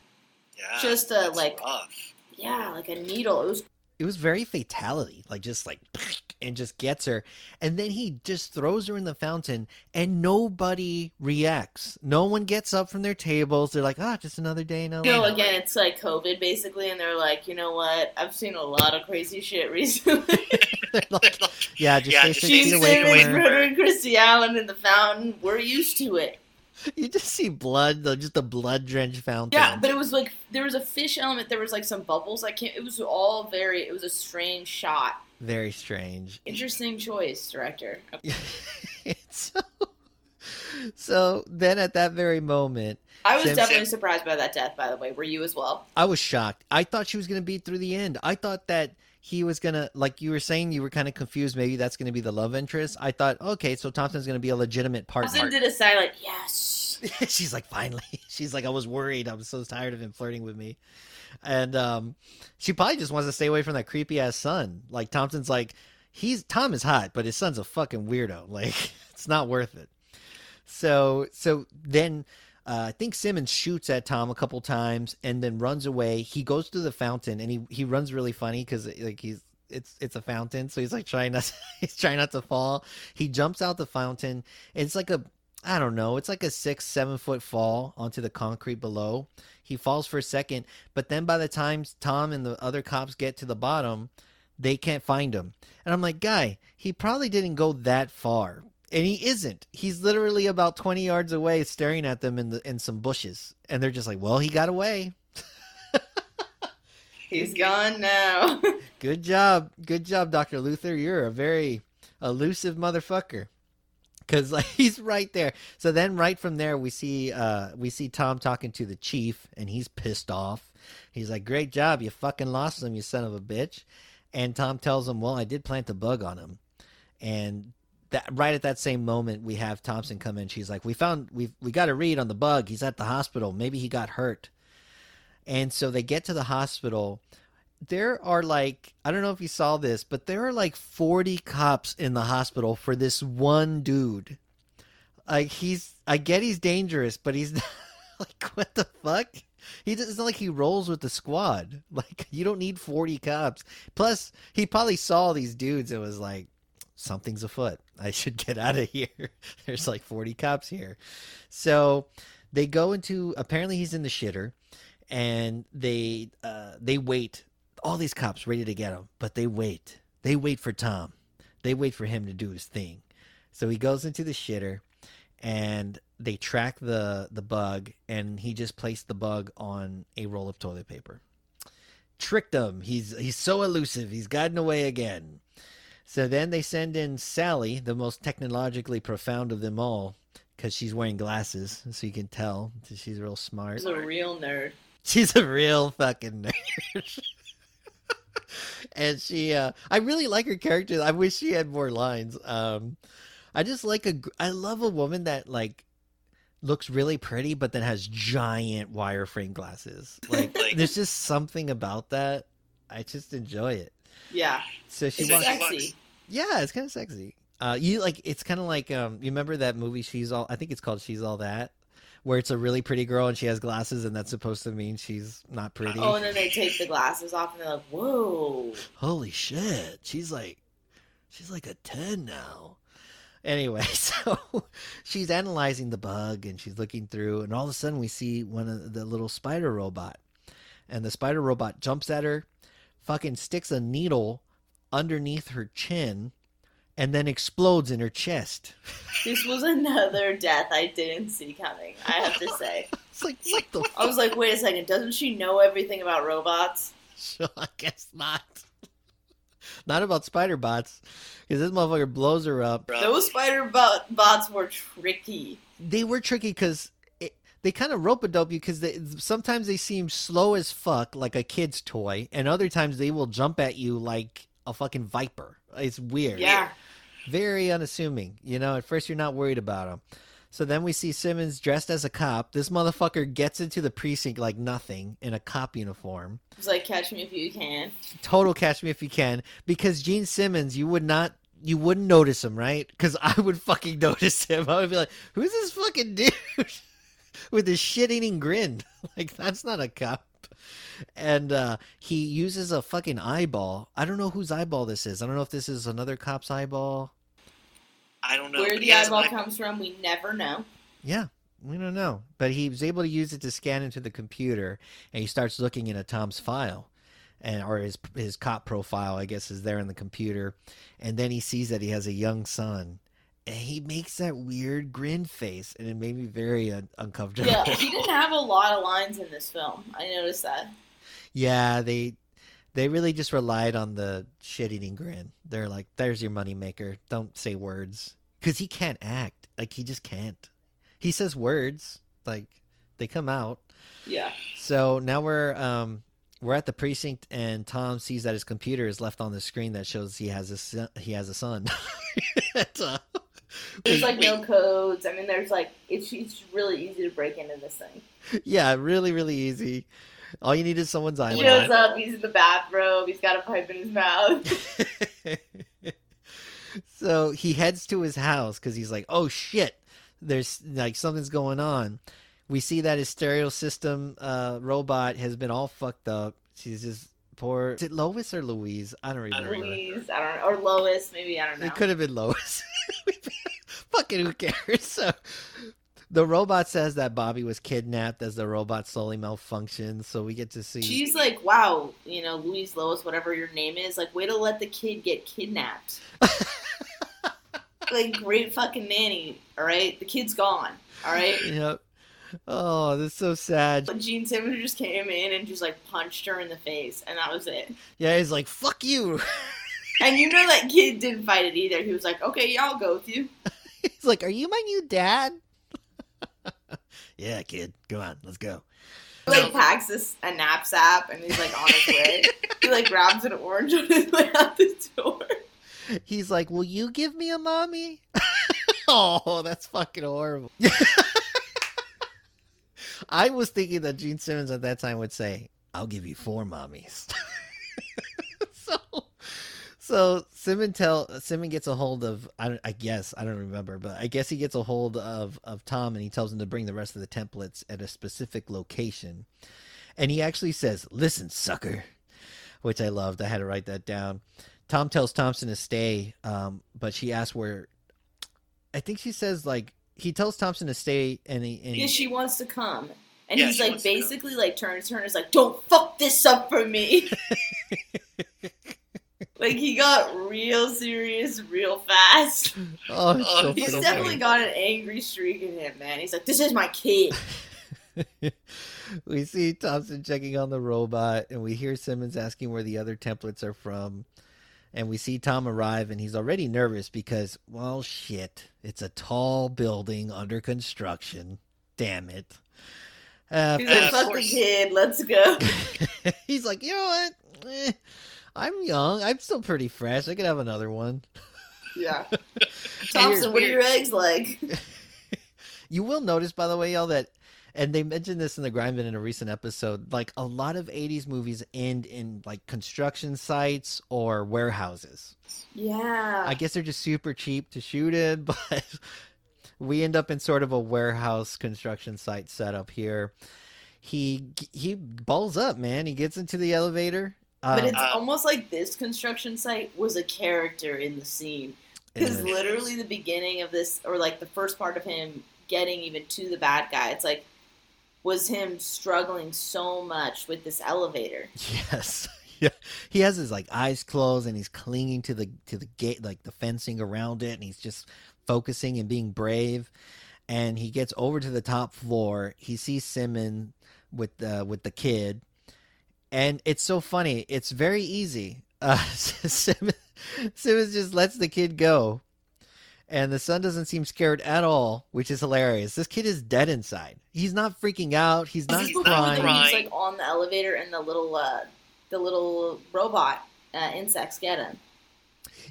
Yeah, Just, a that's like- rough. yeah like a needle it was It was very fatality, like just like and just gets her, and then he just throws her in the fountain, and nobody reacts. No one gets up from their tables. They're like, ah, just another day in LA. you know again it's like COVID basically and they're like you know what I've seen a lot of crazy shit recently. They're like, yeah, just Yeah, stay six feet She's away from sitting her. murdering Kirstie Allen in the fountain. We're used to it. You just see blood, though, just a blood drenched fountain. Yeah, but it was like there was a fish element. There was like some bubbles. I can't. It was all very. It was a strange shot. very strange. Interesting choice, director. So, so then at that very moment, I was Sam- definitely surprised by that death. By the way, were you as well? I was shocked. I thought she was going to beat through the end. I thought that he was to, like you were saying, you were kind of confused. Maybe that's to be the love interest. I thought, okay, so Thompson's to be a legitimate partner Thompson did a silent yes. She's like, finally. She's like, I was worried. I was so tired of him flirting with me. And um, she probably just wants to stay away from that creepy ass son. Like, Thompson's like, he's, Tom is hot, but his son's a fucking weirdo. Like, it's not worth it. So, so then uh, I think Simmons shoots at Tom a couple times and then runs away. He goes to the fountain and he, he runs really funny because like he's it's it's a fountain, so he's like trying not he's trying not to fall. He jumps out the fountain. It's like a I don't know. It's like a six seven foot fall onto the concrete below. He falls for a second, but then by the time Tom and the other cops get to the bottom, they can't find him. And I'm like, guy, he probably didn't go that far. And he isn't. He's literally about 20 yards away staring at them in the in some bushes. And they're just like, "Well, he got away. He's gone now. Good job. Good job, Dr. Luther. You're a very elusive motherfucker." Cuz like he's right there. So then right from there we see uh we see Tom talking to the chief and he's pissed off. He's like, "Great job. You fucking lost him, you son of a bitch." And Tom tells him, "Well, I did plant a bug on him." And that right at that same moment we have Thompson come in. She's like, "We found we we got a read on the bug. He's at the hospital. Maybe he got hurt." And so they get to the hospital. There are like I don't know if you saw this, but there are like 40 cops in the hospital for this one dude. Like he's I get he's dangerous, but he's like what the fuck? He it's not like he rolls with the squad. Like you don't need 40 cops. Plus, he probably saw these dudes and was like something's afoot. I should get out of here. There's like 40 cops here. So they go into apparently he's in the shitter and they uh they wait all these cops ready to get him, but they wait. They wait for Tom. They wait for him to do his thing. So he goes into the shitter and they track the the bug and he just placed the bug on a roll of toilet paper. Tricked him. He's he's so elusive. He's gotten away again. So then they send in Sally, the most technologically profound of them all, because she's wearing glasses, so you can tell she's real smart. She's a real nerd. She's a real fucking nerd. and she uh I really like her character. I wish she had more lines. Um I just like a, I love a woman that like looks really pretty but then has giant wireframe glasses. Like Like- there's just something about that. I just enjoy it. Yeah, So she it's walks sexy. Yeah, it's kind of sexy. Uh, you like it's kind of like um, you remember that movie? She's all. I think it's called She's All That, where it's a really pretty girl and she has glasses, and that's supposed to mean she's not pretty. Oh, and then they take the glasses off and they're like, "Whoa!" Holy shit! She's like, she's like a ten now. Anyway, so she's analyzing the bug and she's looking through, and all of a sudden we see one of the little spider robot, and the spider robot jumps at her, fucking sticks a needle underneath her chin, and then explodes in her chest. This was another death I didn't see coming. I have to say. It's like what the I was like, wait a second, doesn't she know everything about robots? So I guess not. Not about spider bots, because this motherfucker blows her up. Those spider bot- bots were tricky. They were tricky because they kind of rope a dope you because sometimes they seem slow as fuck, like a kid's toy, and other times they will jump at you like a fucking viper. It's weird. Yeah. Very unassuming. You know, at first you're not worried about them. So then we see Simmons dressed as a cop. This motherfucker gets into the precinct like nothing in a cop uniform. It's like catch me if you can. Total catch me if you can. Because Gene Simmons, you would not you wouldn't notice him, right? Because I would fucking notice him. I would be like, who's this fucking dude with his shit eating grin? Like that's not a cop. And uh, he uses a fucking eyeball. I don't know whose eyeball this is. I don't know if this is another cop's eyeball. I don't know. Where the eyeball comes from, we never know. Yeah, we don't know. But he was able to use it to scan into the computer, and he starts looking into Tom's file, and or his his cop profile, I guess, is there in the computer, and then he sees that he has a young son. And he makes that weird grin face, and it made me very un- uncomfortable. Yeah, he didn't have a lot of lines in this film. I noticed that. Yeah, they they really just relied on the shit eating grin. They're like, "There's your moneymaker. Don't say words," because he can't act. Like he just can't. He says words, like they come out. Yeah. So now we're um we're at the precinct, and Tom sees that his computer is left on the screen that shows he has a son, he has a son. there's like no codes. I mean, there's like it's it's really easy to break into this thing. Yeah, really, really easy. All you need is someone's eye. He shows up. He's in the bathrobe. He's got a pipe in his mouth. so he heads to his house because he's like, "Oh shit, there's like something's going on." We see that his stereo system uh, robot has been all fucked up. She's just poor. Is it Lois or Louise? I don't remember. Louise, I don't know, or Lois, maybe I don't know. It could have been Lois. Fucking who cares? So the robot says that Bobby was kidnapped as the robot slowly malfunctions, so we get to see. She's like, "Wow, you know, Louise Lois, whatever your name is, like, way to let the kid get kidnapped." like, great fucking nanny. All right, the kid's gone. All right. Yep. Oh, that's so sad. Gene Simmons just came in and just like punched her in the face, and that was it. Yeah, he's like, "Fuck you." and you know that kid didn't fight it either. He was like, "Okay, yeah, I'll go with you." he's like, "Are you my new dad?" yeah, kid. Go on, let's go. He, like packs this a knapsack and he's like on his way. he like grabs an orange on his way out the door. He's like, "Will you give me a mommy?" oh, that's fucking horrible. I was thinking that Gene Simmons at that time would say, "I'll give you four mommies." so, so Simon tell Simon gets a hold of I, I guess I don't remember, but I guess he gets a hold of of Tom and he tells him to bring the rest of the templates at a specific location, and he actually says, "Listen, sucker," which I loved. I had to write that down. Tom tells Thompson to stay, um, but she asks where. I think she says like he tells Thompson to stay, and he. And yeah, she wants to come, and yeah, he's like basically like turns to her and is like, "Don't fuck this up for me." like he got real serious real fast. Oh, oh so he's definitely got an angry streak in him, man. He's like, "This is my kid." we see Thompson checking on the robot, and we hear Simmons asking where the other templates are from. And we see Tom arrive, and he's already nervous because, well, shit, it's a tall building under construction. Damn it. Uh, he's like, fuck the kid, let's go. he's like, you know what? Eh, I'm young. I'm still pretty fresh. I could have another one. Yeah. Thompson, what are your eggs like? you will notice, by the way, y'all, that and they mentioned this in the grind bin in a recent episode like a lot of 80s movies end in like construction sites or warehouses. Yeah. i guess they're just super cheap to shoot in but we end up in sort of a warehouse construction site setup here. He he balls up man. He gets into the elevator. But Um, it's Uh, almost like this construction site was a character in the scene. Because literally the beginning of this, or like the first part of him getting even to the bad guy, it's like, was him struggling so much with this elevator. Yes. Yeah. He has his like eyes closed and he's clinging to the to the gate like the fencing around it and he's just focusing and being brave. And he gets over to the top floor. He sees Simon with the with the kid. And it's so funny. It's very easy. Uh Simmons, Simmons just lets the kid go. And the son doesn't seem scared at all, which is hilarious. This kid is dead inside. He's not freaking out. He's not He's not crying. he's like on the elevator and the little uh, the little robot uh, insects get him.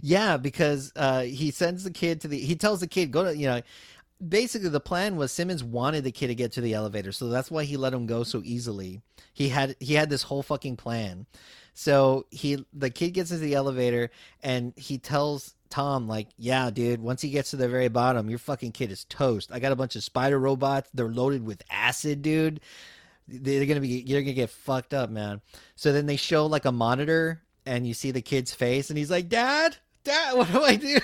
Yeah, because uh, he sends the kid to the. He tells the kid go to you know. Basically, the plan was Simmons wanted the kid to get to the elevator, so that's why he let him go so easily. He had he had this whole fucking plan. So he the kid gets into the elevator and he tells Tom like, "Yeah, dude, once he gets to the very bottom, your fucking kid is toast. I got a bunch of spider robots. They're loaded with acid, dude. They're gonna be you're gonna get fucked up, man." So then they show like a monitor and you see the kid's face and he's like, "Dad, Dad, what do I do?"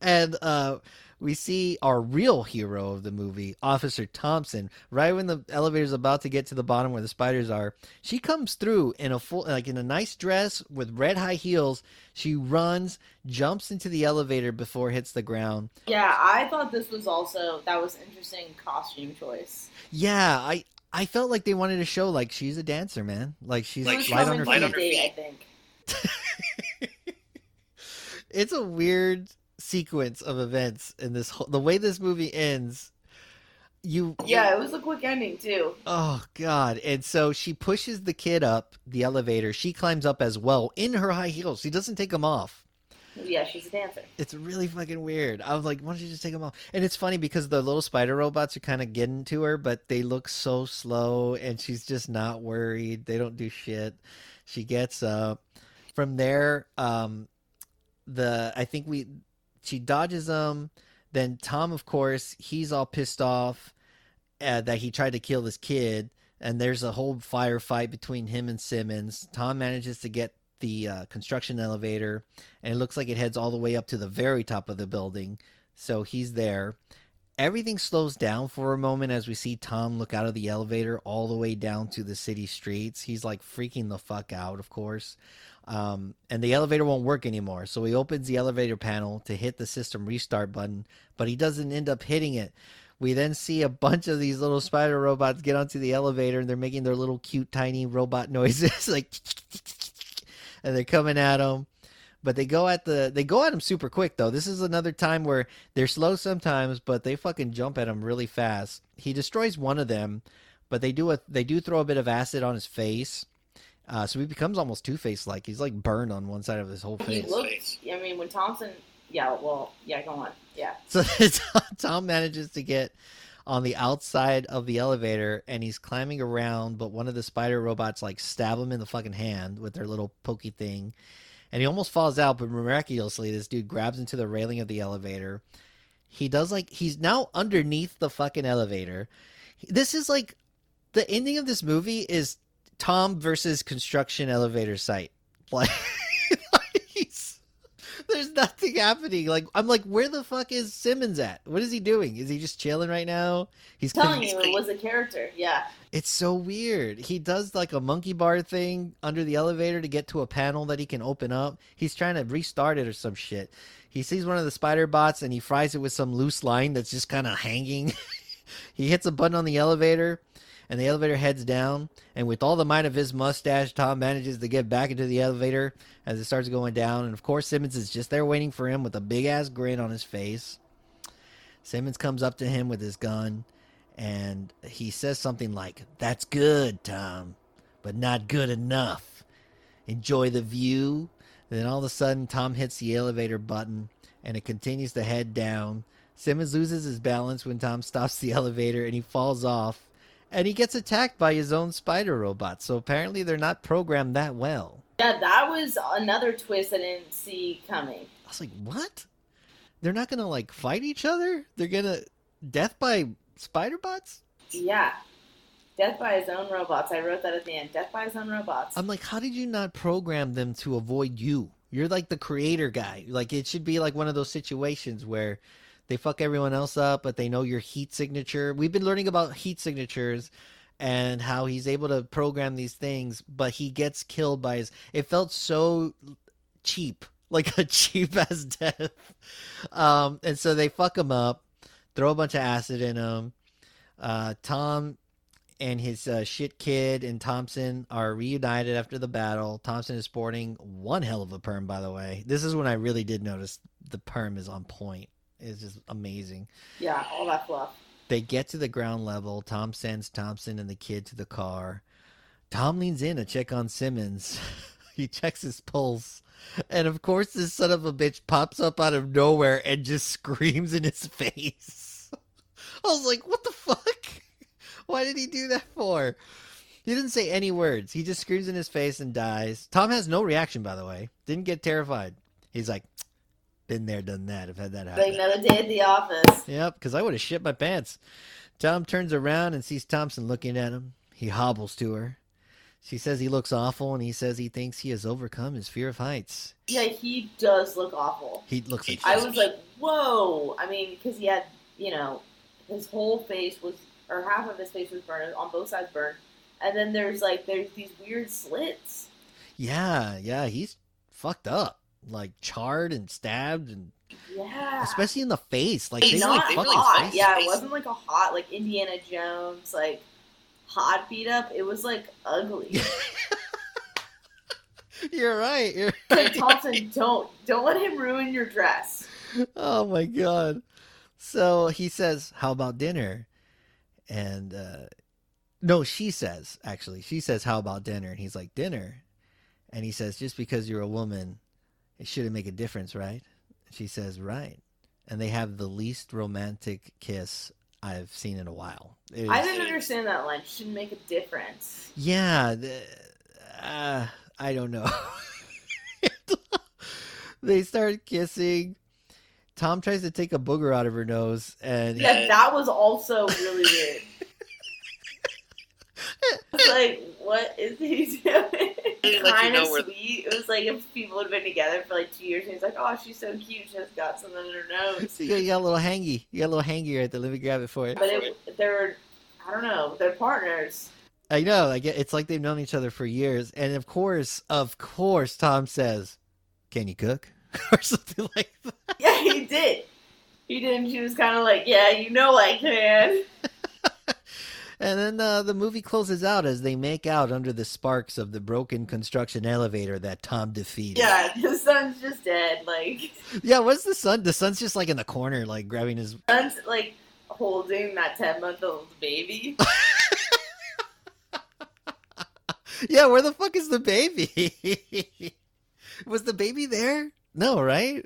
and uh we see our real hero of the movie, Officer Thompson, right when the elevator's about to get to the bottom where the spiders are. She comes through in a full, like in a nice dress with red high heels. She runs, jumps into the elevator before it hits the ground. Yeah, I thought this was also that was interesting costume choice. Yeah, I I felt like they wanted to show like she's a dancer, man. Like she's Like, light on her light on her feet. I think. it's a weird sequence of events in this whole, the way this movie ends you Yeah, it was a quick ending too. oh god. And so she pushes the kid up the elevator. She climbs up as well in her high heels. She doesn't take them off. Yeah, she's a dancer. it's really fucking weird. I was like why don't you just take them off? And it's funny because the little spider robots are kind of getting to her but they look so slow and she's just not worried. They don't do shit. She gets up. From there um the i think we she dodges them then tom of course he's all pissed off uh, that he tried to kill this kid. And there's a whole firefight between him and simmons. Tom manages to get the uh, construction elevator and it looks like it heads all the way up to the very top of the building. So he's there. Everything slows down for a moment as we see tom look out of the elevator all the way down to the city streets. He's like freaking the fuck out of course um, and the elevator won't work anymore. So he opens the elevator panel to hit the system restart button, but he doesn't end up hitting it. We then see a bunch of these little spider robots get onto the elevator and they're making their little cute tiny robot noises like and they're coming at him. But they go at the they go at him super quick though. This is another time where they're slow sometimes, but they fucking jump at him really fast. He destroys one of them, but they do a they do throw a bit of acid on his face. Uh, so he becomes almost Two Face like. He's like burned on one side of his whole face. looked. Face. I mean, when Thompson. Yeah, well, yeah, go on. Yeah. So Tom manages to get on the outside of the elevator and he's climbing around, but one of the spider robots like stab him in the fucking hand with their little pokey thing. And he almost falls out, but miraculously this dude grabs into the railing of the elevator. He does like he's now underneath the fucking elevator. This is like the ending of this movie is Tom versus construction elevator site. Like there's nothing happening. Like I'm like, where the fuck is Simmons at? What is he doing? Is he just chilling right now? He's telling con- you, it was a character. Yeah. it's so weird. He does like a monkey bar thing under the elevator to get to a panel that he can open up. He's trying to restart it or some shit. He sees one of the spider bots and he fries it with some loose line that's just kind of hanging. he hits a button on the elevator and the elevator heads down. And with all the might of his mustache, Tom manages to get back into the elevator as it starts going down. And of course, Simmons is just there waiting for him with a big ass grin on his face. Simmons comes up to him with his gun and he says something like, That's good, Tom, but not good enough. Enjoy the view. And then all of a sudden, Tom hits the elevator button and it continues to head down. Simmons loses his balance when Tom stops the elevator and he falls off, and he gets attacked by his own spider robot. So apparently they're not programmed that well. Yeah, that was another twist I didn't see coming. I was like, what? They're not gonna like fight each other? They're gonna death by spider bots? Yeah. Death by his own robots. I wrote that at the end. Death by his own robots. I'm like, how did you not program them to avoid you? You're like the creator guy. Like it should be like one of those situations where they fuck everyone else up, but they know your heat signature. We've been learning about heat signatures and how he's able to program these things, but he gets killed by his. It felt so cheap, like a cheap ass death. Um, and so they fuck him up, throw a bunch of acid in him. Uh, Tom and his uh, shit kid and Thompson are reunited after the battle. Thompson is sporting one hell of a perm, by the way. This is when I really did notice the perm is on point. It's just amazing. Yeah, all that fluff. They get to the ground level. Tom sends Thompson and the kid to the car. Tom leans in to check on Simmons. he checks his pulse. And of course, this son of a bitch pops up out of nowhere and just screams in his face. I was like, what the fuck? Why did he do that for? He didn't say any words. He just screams in his face and dies. Tom has no reaction, by the way. Didn't get terrified. He's like, been there, done that. I've had that happen. Like another day at the office. Yep, because I would have shit my pants. Tom turns around and sees Thompson looking at him. He hobbles to her. She says he looks awful, and he says he thinks he has overcome his fear of heights. Yeah, he does look awful. He looks like I was like, whoa. I mean, because he had, you know, his whole face was, or half of his face was burned, on both sides burned. And then there's like, there's these weird slits. yeah, yeah, he's fucked up, like charred and stabbed, and Yeah. especially in the face. Like It's they not like fuck really hot. face. Yeah, it wasn't like a hot, like Indiana Jones, like hot beat up. It was like ugly. You're right. You're like right. Thompson, don't don't let him ruin your dress. oh my god. So he says, "How about dinner?" And uh no, she says, actually. She says, "How about dinner?" And he's like, "Dinner." And he says, "Just because you're a woman, it shouldn't make a difference, right?" She says, "Right." And they have the least romantic kiss I've seen in a while. I didn't understand that line. Shouldn't make a difference. yeah, the, uh, I don't know. they start kissing. Tom tries to take a booger out of her nose, and Yeah, that was also really weird. Like, what is he doing? They let you kind of know where- sweet. It was like if people had been together for like two years, and he's like, "Oh, she's so cute. She just got something in her nose." So you got, you got a little hangy. You got a little hangy right there. Let me grab it for you. But it, they're, I don't know, they're partners. I know. I get. It's like they've known each other for years, and of course, of course, Tom says, "Can you cook?" or something like that. Yeah, he did. He did. And she was kind of like, "Yeah, you know I can." And then uh, the movie closes out as they make out under the sparks of the broken construction elevator that Tom defeated. Yeah, the son's just dead. Like, Yeah, what's the son? The son's just like in the corner, like grabbing his. son's like holding that ten month old baby. Yeah, where the fuck is the baby? Was the baby there? No, right?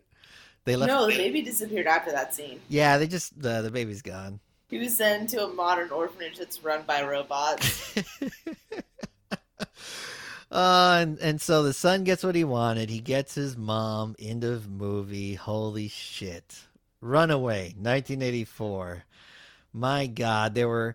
They left. no, the baby disappeared after that scene. Yeah, they just the the baby's gone. He was sent to a modern orphanage that's run by robots. Uh, and, and so the son gets what he wanted. He gets his mom. End of movie. Holy shit. Runaway, 1984. My God, there were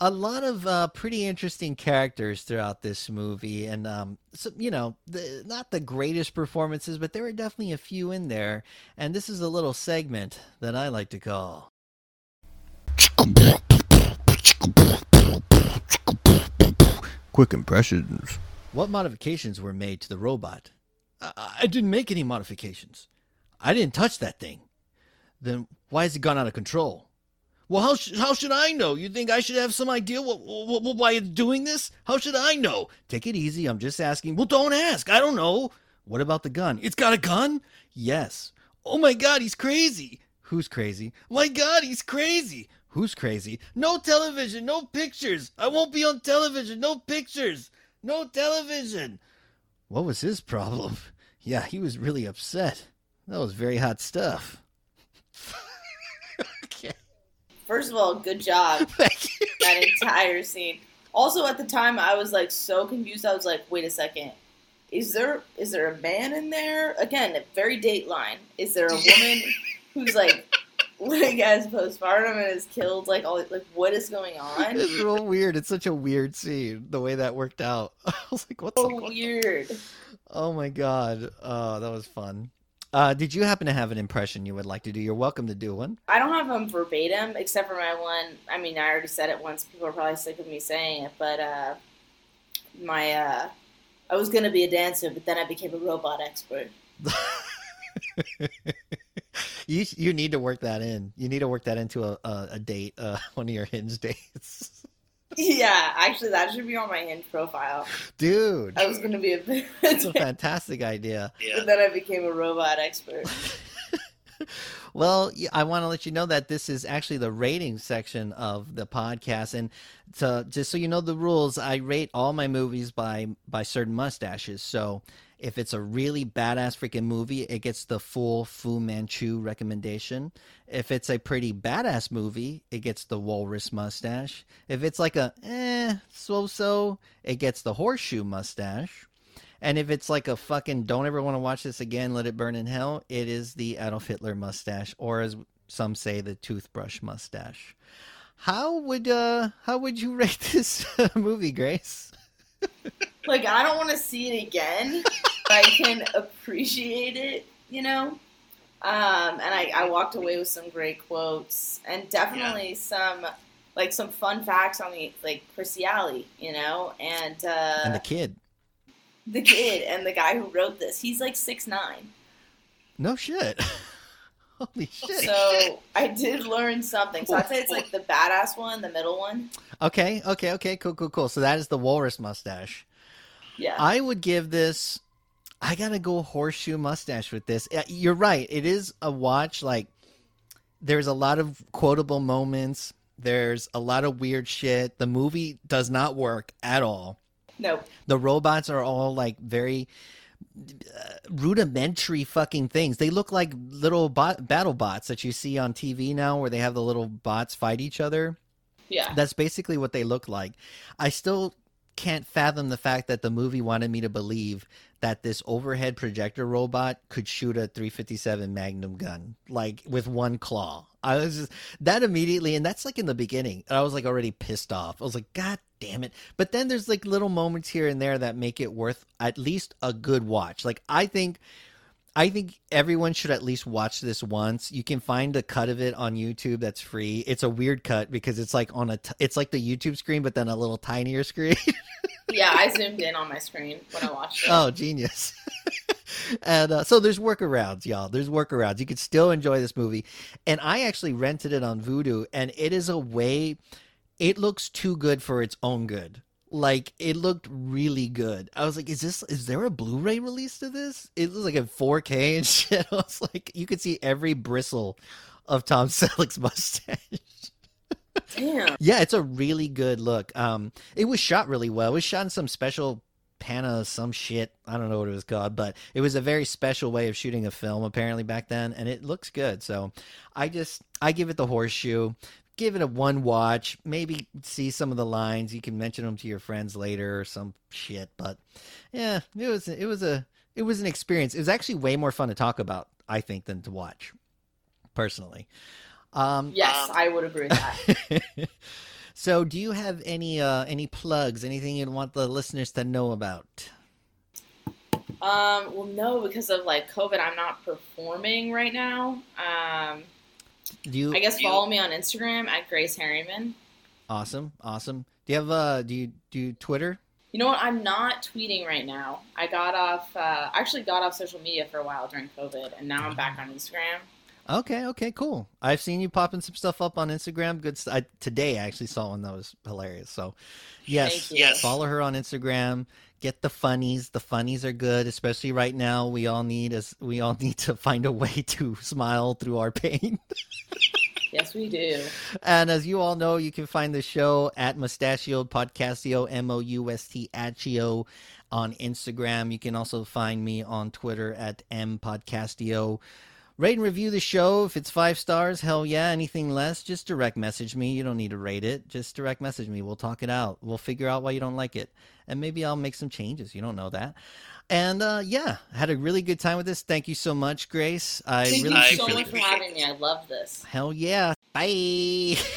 a lot of uh, pretty interesting characters throughout this movie, and um, so, you know, the, not the greatest performances, but there were definitely a few in there. And this is a little segment that I like to call. Quick impressions. What modifications were made to the robot? I, I didn't make any modifications. I didn't touch that thing. Then why has it gone out of control? Well, how, sh- how should I know? You think I should have some idea what, why it's doing this? How should I know? Take it easy. I'm just asking. Well, don't ask. I don't know. What about the gun? It's got a gun? Yes. Oh my god, he's crazy. Who's crazy? My god, he's crazy. Who's crazy? No television, no pictures. I won't be on television, no pictures. No television. What was his problem? Yeah, he was really upset. That was very hot stuff. okay. First of all, good job. Thank you. that entire scene. Also, at the time, I was like so confused. I was like, "Wait a second, is there is there a man in there?" Again, a very Dateline. Is there a woman who's like like has postpartum and is killed? Like, all like what is going on? It's real weird. It's such a weird scene the way that worked out. I was like, "What's So weird. Oh my god. Oh, that was fun. Uh, did you happen to have an impression you would like to do? You're welcome to do one. I don't have them verbatim, except for my one. I mean, I already said it once. People are probably sick of me saying it, but uh, my uh, I was gonna be a dancer, but then I became a robot expert. you you need to work that in. You need to work that into a a, a date, uh, one of your hinge dates, yeah, actually, that should be on my Hinge profile. dude. I was gonna be a, That's a fantastic idea. Yeah. but then I became a robot expert. Well, I want to let you know that this is actually the rating section of the podcast, and to, just so you know the rules, I rate all my movies by by certain mustaches. So if it's a really badass freaking movie, it gets the full Fu Manchu recommendation. If it's a pretty badass movie, it gets the walrus mustache. If it's like a eh so so, it gets the horseshoe mustache. And if it's like a fucking don't ever want to watch this again, let it burn in hell, it is the Adolf Hitler mustache, or as some say, the toothbrush mustache. How would uh how would you rate this movie, Grace? Like I don't want to see it again, but I can appreciate it. You know. Um, and I, I walked away with some great quotes and definitely some like some fun facts on the like Chrissy Alley, you know, and uh, and the kid. the kid and the guy who wrote this. He's like six nine. No shit. Holy shit. So I did learn something. So I'd say it's like the badass one, the middle one. Okay, okay, okay, cool, cool, cool. So that is the walrus mustache. Yeah. I would give this. I gotta go horseshoe mustache with this. You're right. It is a watch. Like, there's a lot of quotable moments. There's a lot of weird shit. The movie does not work at all. Nope. The robots are all like very uh, rudimentary fucking things. They look like little bot- battle bots that you see on TV now, where they have the little bots fight each other. Yeah. That's basically what they look like. I still can't fathom the fact that the movie wanted me to believe that this overhead projector robot could shoot a 357 Magnum gun like with one claw. I was just that immediately, and that's like in the beginning. I was like already pissed off. I was like, God damn it! But then there's like little moments here and there that make it worth at least a good watch. Like I think I think everyone should at least watch this once. You can find a cut of it on YouTube that's free. It's a weird cut because it's like on a t- it's like the YouTube screen but then a little tinier screen. Yeah, I zoomed in on my screen when I watched it. oh, genius. and uh, so there's workarounds, y'all. There's workarounds. You could still enjoy this movie. And I actually rented it on Vudu and it is a way it looks too good for its own good. Like it looked really good. I was like, "Is this? Is there a Blu-ray release to this?" It was like in 4K and shit. I was like, you could see every bristle of Tom Selleck's mustache. Damn. Yeah, it's a really good look. Um, it was shot really well. It was shot in some special pana, some shit. I don't know what it was called, but it was a very special way of shooting a film apparently back then, and it looks good. So, I just I give it the horseshoe. Give it a one watch. Maybe see some of the lines. You can mention them to your friends later or some shit. But yeah, it was it was a it was an experience. It was actually way more fun to talk about, I think, than to watch. Personally. Um, Yes, I would agree with that. so do you have any uh any plugs anything you'd want the listeners to know about Um, well, no, because of like COVID, I'm not performing right now. Um, do you I guess You- follow me on Instagram at Grace Harryman. awesome awesome do you have uh do you do twitter You know what? I'm not tweeting right now. I got off. Uh, I actually got off social media for a while during COVID, and now I'm back on Instagram. okay okay cool i've seen you popping some stuff up on instagram good st- I, today i actually saw one that was hilarious so yes Yes. follow her on instagram get the funnies the funnies are good especially right now we all need as we all need to find a way to smile through our pain Yes, we do. And as you all know, you can find the show at Mustachio Podcastio, M O U S T Achio on Instagram. You can also find me on Twitter at M Podcastio. Rate and review the show. If it's five stars, hell yeah. Anything less, just direct message me. You don't need to rate it. Just direct message me. We'll talk it out. We'll figure out why you don't like it. And maybe I'll make some changes. You don't know that. And uh, yeah, had a really good time with this. Thank you so much, Grace. I Thank really you so much for having me. I love this. Hell yeah. Bye.